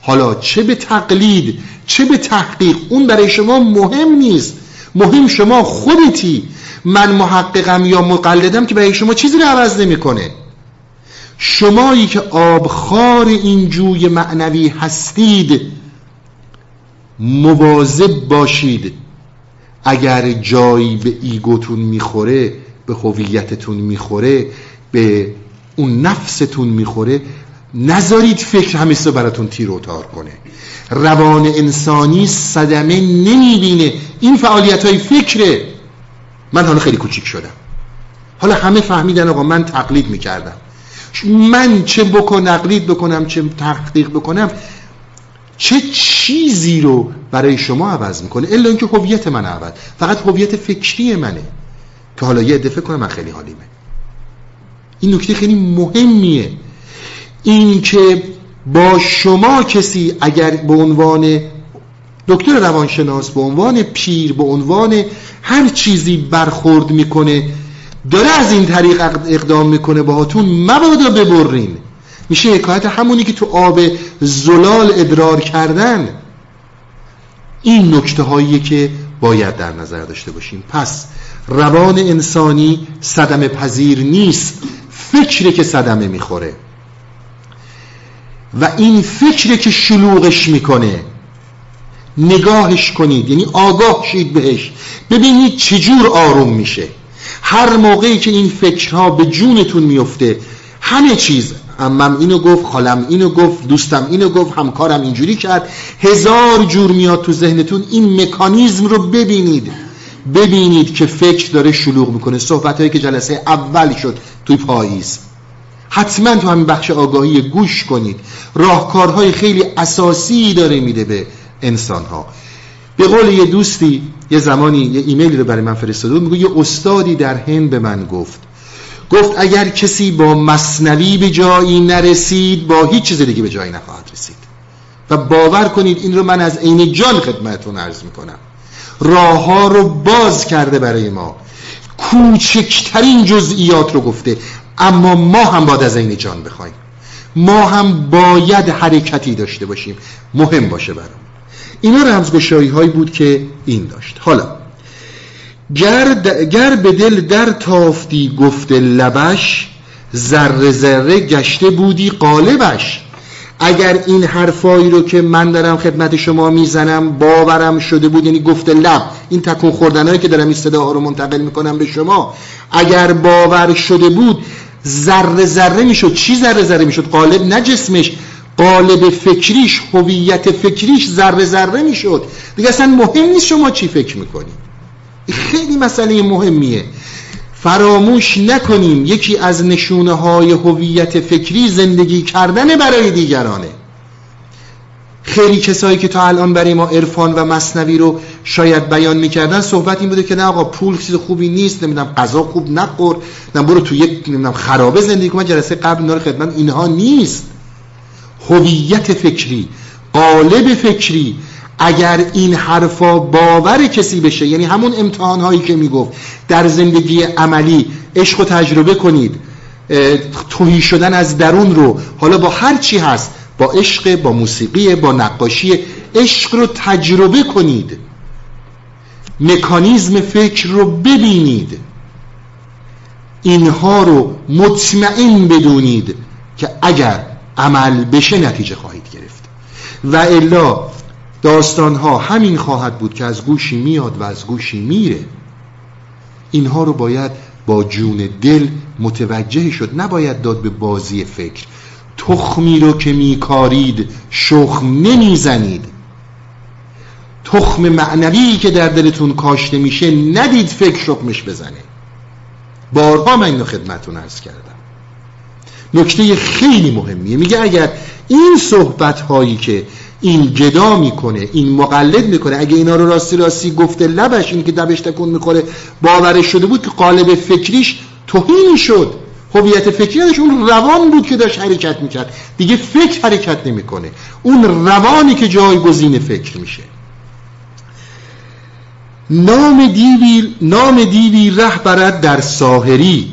حالا چه به تقلید چه به تحقیق اون برای شما مهم نیست. مهم شما خودتی. من محققم یا مقلدم که برای شما چیزی رو عوض نمی‌کنه. شمایی که آبخار این جوی معنوی هستید مواظب باشید. اگر جایی به ایگوتون می‌خوره به هویتتون می‌خوره به اون نفستون می‌خوره نذارید فکر همیشه براتون تیر و تار کنه. روان انسانی صدمه نمی‌بینه. این فعالیت های فکره. من حالا خیلی کوچیک شدم. حالا همه فهمیدن آقا من تقلید می‌کردم. من چه بکن نقلید بکنم چه تحقیق بکنم چه چیزی رو برای شما عوض می‌کنه؟ الا اینکه هویت من عوض. فقط هویت فکری منه. که حالا یه دفعه کنم من خیلی حالیمه. این نکته خیلی مهمیه. این که با شما کسی اگر به عنوان دکتر روانشناس به عنوان پیر به عنوان هر چیزی برخورد می‌کنه داره از این طریق اقدام می‌کنه باهاتون مبادا ببرین. میشه حکایت همونی که تو آب زلال ادرار کردن. این نکته هایی که باید در نظر داشته باشیم. پس روان انسانی صدمه پذیر نیست. فکره که صدمه می‌خوره. و این فکره که شلوغش می‌کنه نگاهش کنید. یعنی آگاه شید بهش. ببینید چجور آروم میشه. هر موقعی که این فکرها به جونتون میفته همه چیز امم اینو گفت خالم اینو گفت دوستم اینو گفت همکارم اینجوری کرد هزار جور میاد تو ذهنتون این مکانیزم رو ببینید. ببینید که فکر داره شلوغ می‌کنه. صحبت هایی که جلسه اول شد توی پاییز. حتما تو همین بخش آگاهی گوش کنید. راهکارهای خیلی اساسی داره میده به انسان ها به قول یه دوستی یه زمانی یه ایمیلی رو برای من فرستاده میگه یه استادی در هند به من گفت گفت اگر کسی با مصنوی به جایی نرسید با هیچ چیز دیگه به جایی نخواهد رسید. و باور کنید این رو من از عین جان خدمتتون عرض می‌کنم. راه ها رو باز کرده برای ما. کوچکترین جزئیات رو گفته اما ما هم باید از عین جان بخوایم. ما هم باید حرکتی داشته باشیم. مهم باشه برام. اینا رمزگشایی هایی بود که این داشت. حالا گر, گر به دل در تافتی گفت لبش ذره ذره گشته بودی قالبش. اگر این حرفایی رو که من دارم خدمت شما می‌زنم باورم شده بود یعنی گفت لب. این تکون خوردنهایی که دارم این صداها رو منتقل می‌کنم به شما. اگر باور شده بود ذره ذره می‌شد. چی ذره ذره می‌شد؟ قالب نه جسمش. قالب فکریش هویت فکریش ذره ذره می‌شد. دیگه اصلا مهم نیست شما چی فکر می‌کنید خیلی مسئله مهمیه. فراموش نکنیم یکی از نشونه های هویت فکری زندگی کردن برای دیگرانه. خیلی کسایی که تا الان برای ما عرفان و مصنوی رو شاید بیان می‌کردن صحبت این بوده که نه آقا پول چیز خوبی نیست نمی‌دونم غذا خوب نخور نه برو تو یک نمی‌دونم خرابه زندگی کن جلسه قبل اینا خدمت اینها نیست. هویت فکری قالب فکری. اگر این حرفا باور کسی بشه یعنی همون امتحان هایی که می‌گفت در زندگی عملی عشق و تجربه کنید توهی شدن از درون رو حالا با هر چی هست با عشق با موسیقی با نقاشی عشق رو تجربه کنید. مکانیزم فکر رو ببینید. اینها رو مطمئن بدونید که اگر عمل بشه نتیجه خواهید گرفت. و الا داستان ها همین خواهد بود که از گوشی میاد و از گوشی میره. اینها رو باید با جون دل متوجه شد. نباید داد به بازی فکر. تخمی رو که میکارید شخم نمی‌زنید. تخم معنوی که در دلتون کاشته میشه ندید فکر شخمش بزنه. بارها من اینو خدمتون ارز کردم. نکته خیلی مهمیه. میگه اگر این صحبت هایی که این جدا می‌کنه این مقلد می‌کنه اگه اینا رو راستی راستی گفته لبش این که دبش تکون می‌خوره باورش شده بود که قالب فکریش توهین شد. هویت فکری اون روان بود که داشت حرکت می‌کرد. دیگه فکر حرکت نمی‌کنه. اون روانی که جایگزین فکر میشه. نام دیوی نام دیوی ره برد در ساهری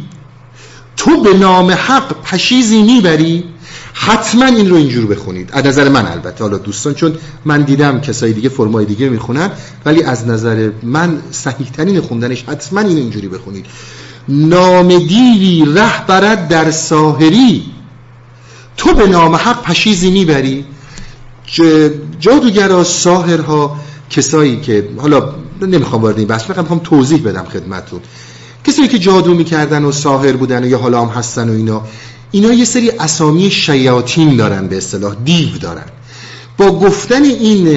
تو به نام حق پشیزی می‌بری؟ حتما این رو اینجور بخونید. از نظر من البته. حالا دوستان چون من دیدم کسای دیگه فرمای دیگه می‌خونن ولی از نظر من صحیح ترین خوندنش حتما این اینجوری بخونید. نام دیوی ره برد در ساهری تو به نام حق پشیزی می‌بری. جادوگرا ساهرها کسایی که حالا نمی‌خوام وارد این بحث می‌خوام توضیح بدم خدمتتون. کسایی که جادو می‌کردن و ساحر بودن و یا حالا هم هستن و اینا اینا یه سری اسامی شیاطین دارن به اصطلاح دیو دارن. با گفتن این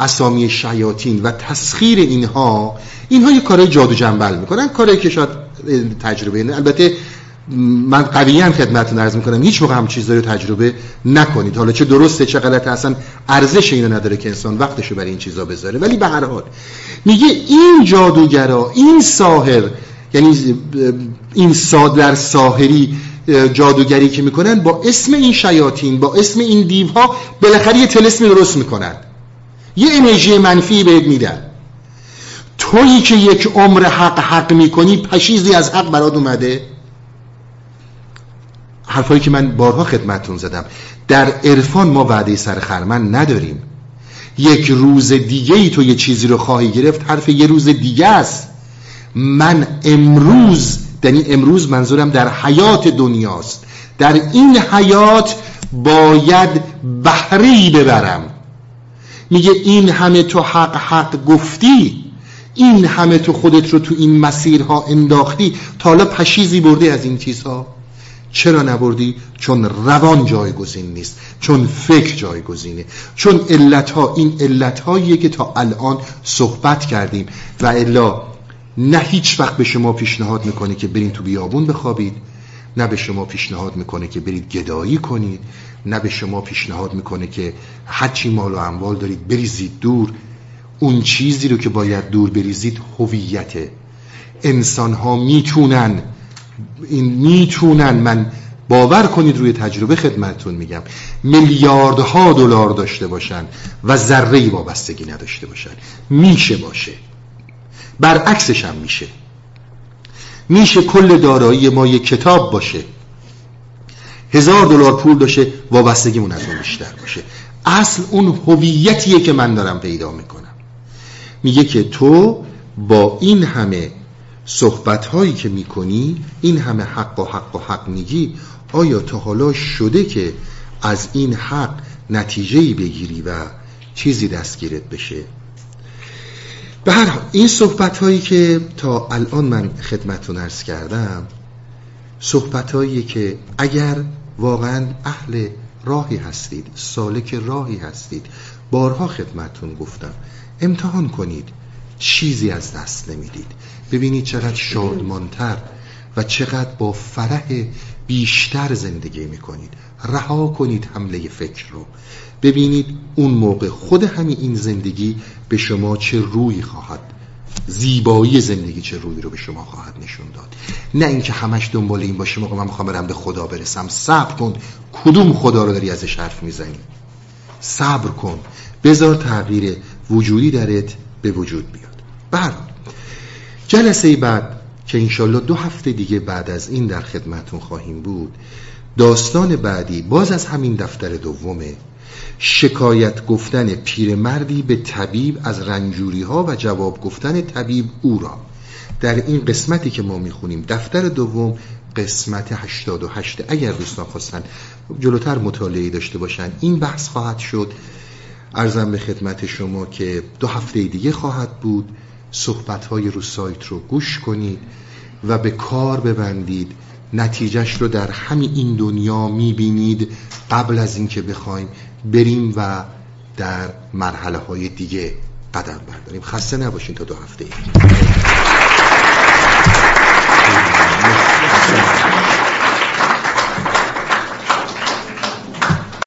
اسامی شیاطین و تسخیر اینها اینها یه کارهای جادو جنبل می‌کنن کاری که شاید تجربه اینه البته من قوی هم خدمتتون عرض می‌کنم. هیچ موقع هم چیزایی رو تجربه نکنید. حالا چه درسته چه غلطه اصلا ارزش اینو نداره که انسان وقتشو برای این چیزا بذاره. ولی به هر حال میگه این جادوگرا این ساحر یعنی این در ساحری جادوگری که می‌کنن با اسم این شیاطین با اسم این دیوها بالاخره یه تلسمی درست می‌کنن. یه انرژی منفی بهت میدن. تویی که یک عمر حق حق می‌کنی پشیزی از حق برات اومده. حرفایی که من بارها خدمتون زدم. در عرفان ما وعده سر خرمن نداریم. یک روز دیگه ای تو یه چیزی رو خواهی گرفت حرف یه روز دیگه است. من امروز یعنی امروز منظورم در حیات دنیاست. در این حیات باید بهری ببرم. میگه این همه تو حق حق گفتی. این همه تو خودت رو تو این مسیرها انداختی. تا حالا پشیزی برده از این چیزها. چرا نبردی؟ چون روان جایگزین نیست چون فکر جایگزینه چون علت ها این علت هاییه که تا الان صحبت کردیم و الا نه هیچ وقت به شما پیشنهاد می‌کنه که برین تو بیابون بخوابید نه به شما پیشنهاد می‌کنه که برید گدایی کنید نه به شما پیشنهاد می‌کنه که هرچی مال و اموال دارید بریزید دور اون چیزی رو که باید دور بریزید هویته انسان ها می‌تونن این می‌تونن من باور کنید روی تجربه خدمتتون میگم. میلیاردها دلار داشته باشن و ذره وابستگی نداشته باشن. میشه باشه. برعکسش هم میشه. میشه کل دارایی ما یک کتاب باشه. هزار دلار پول داشته وابستگیمون از اون بیشتر باشه. اصل اون هویتیه که من دارم پیدا می‌کنم. میگه که تو با این همه صحبت هایی که می‌کنی این همه حق و حق و حق میگی آیا تا حالا شده که از این حق نتیجه بگیری و چیزی دستگیرت بشه؟ به هر حال این صحبت هایی که تا الان من خدمتون ارز کردم صحبت هایی که اگر واقعا اهل راهی هستید سالک راهی هستید بارها خدمتون گفتم امتحان کنید چیزی از دست نمی‌دید. ببینید چقدر شادمانتر و چقدر با فرح بیشتر زندگی می‌کنید. رها کنید حمله فکر رو. ببینید اون موقع خود همین این زندگی به شما چه روی خواهد زیبایی زندگی چه روی رو به شما خواهد نشون داد. نه اینکه همش دنبال این باشه موقع من می‌خوام برم به خدا برسم. صبر کن. کدوم خدا رو داری ازش حرف می‌زنی؟ صبر کن. بذار تغییر وجودی درت به وجود بیاد. بعد جلسه بعد که انشالله دو هفته دیگه بعد از این در خدمتون خواهیم بود داستان بعدی باز از همین دفتر دومه. شکایت گفتن پیرمردی به طبیب از رنجوری ها و جواب گفتن طبیب او را. در این قسمتی که ما می‌خونیم دفتر دوم قسمت 88 اگر دوستان خواستن جلوتر مطالعه داشته باشن این بحث خواهد شد. ارزم به خدمت شما که دو هفته دیگه خواهد بود. صحبت های رو سایت رو گوش کنید و به کار ببندید. نتیجهش رو در همین این دنیا می‌بینید. قبل از اینکه بخوایم بریم و در مرحله های دیگه قدم برداریم. خسته نباشین تا دو هفته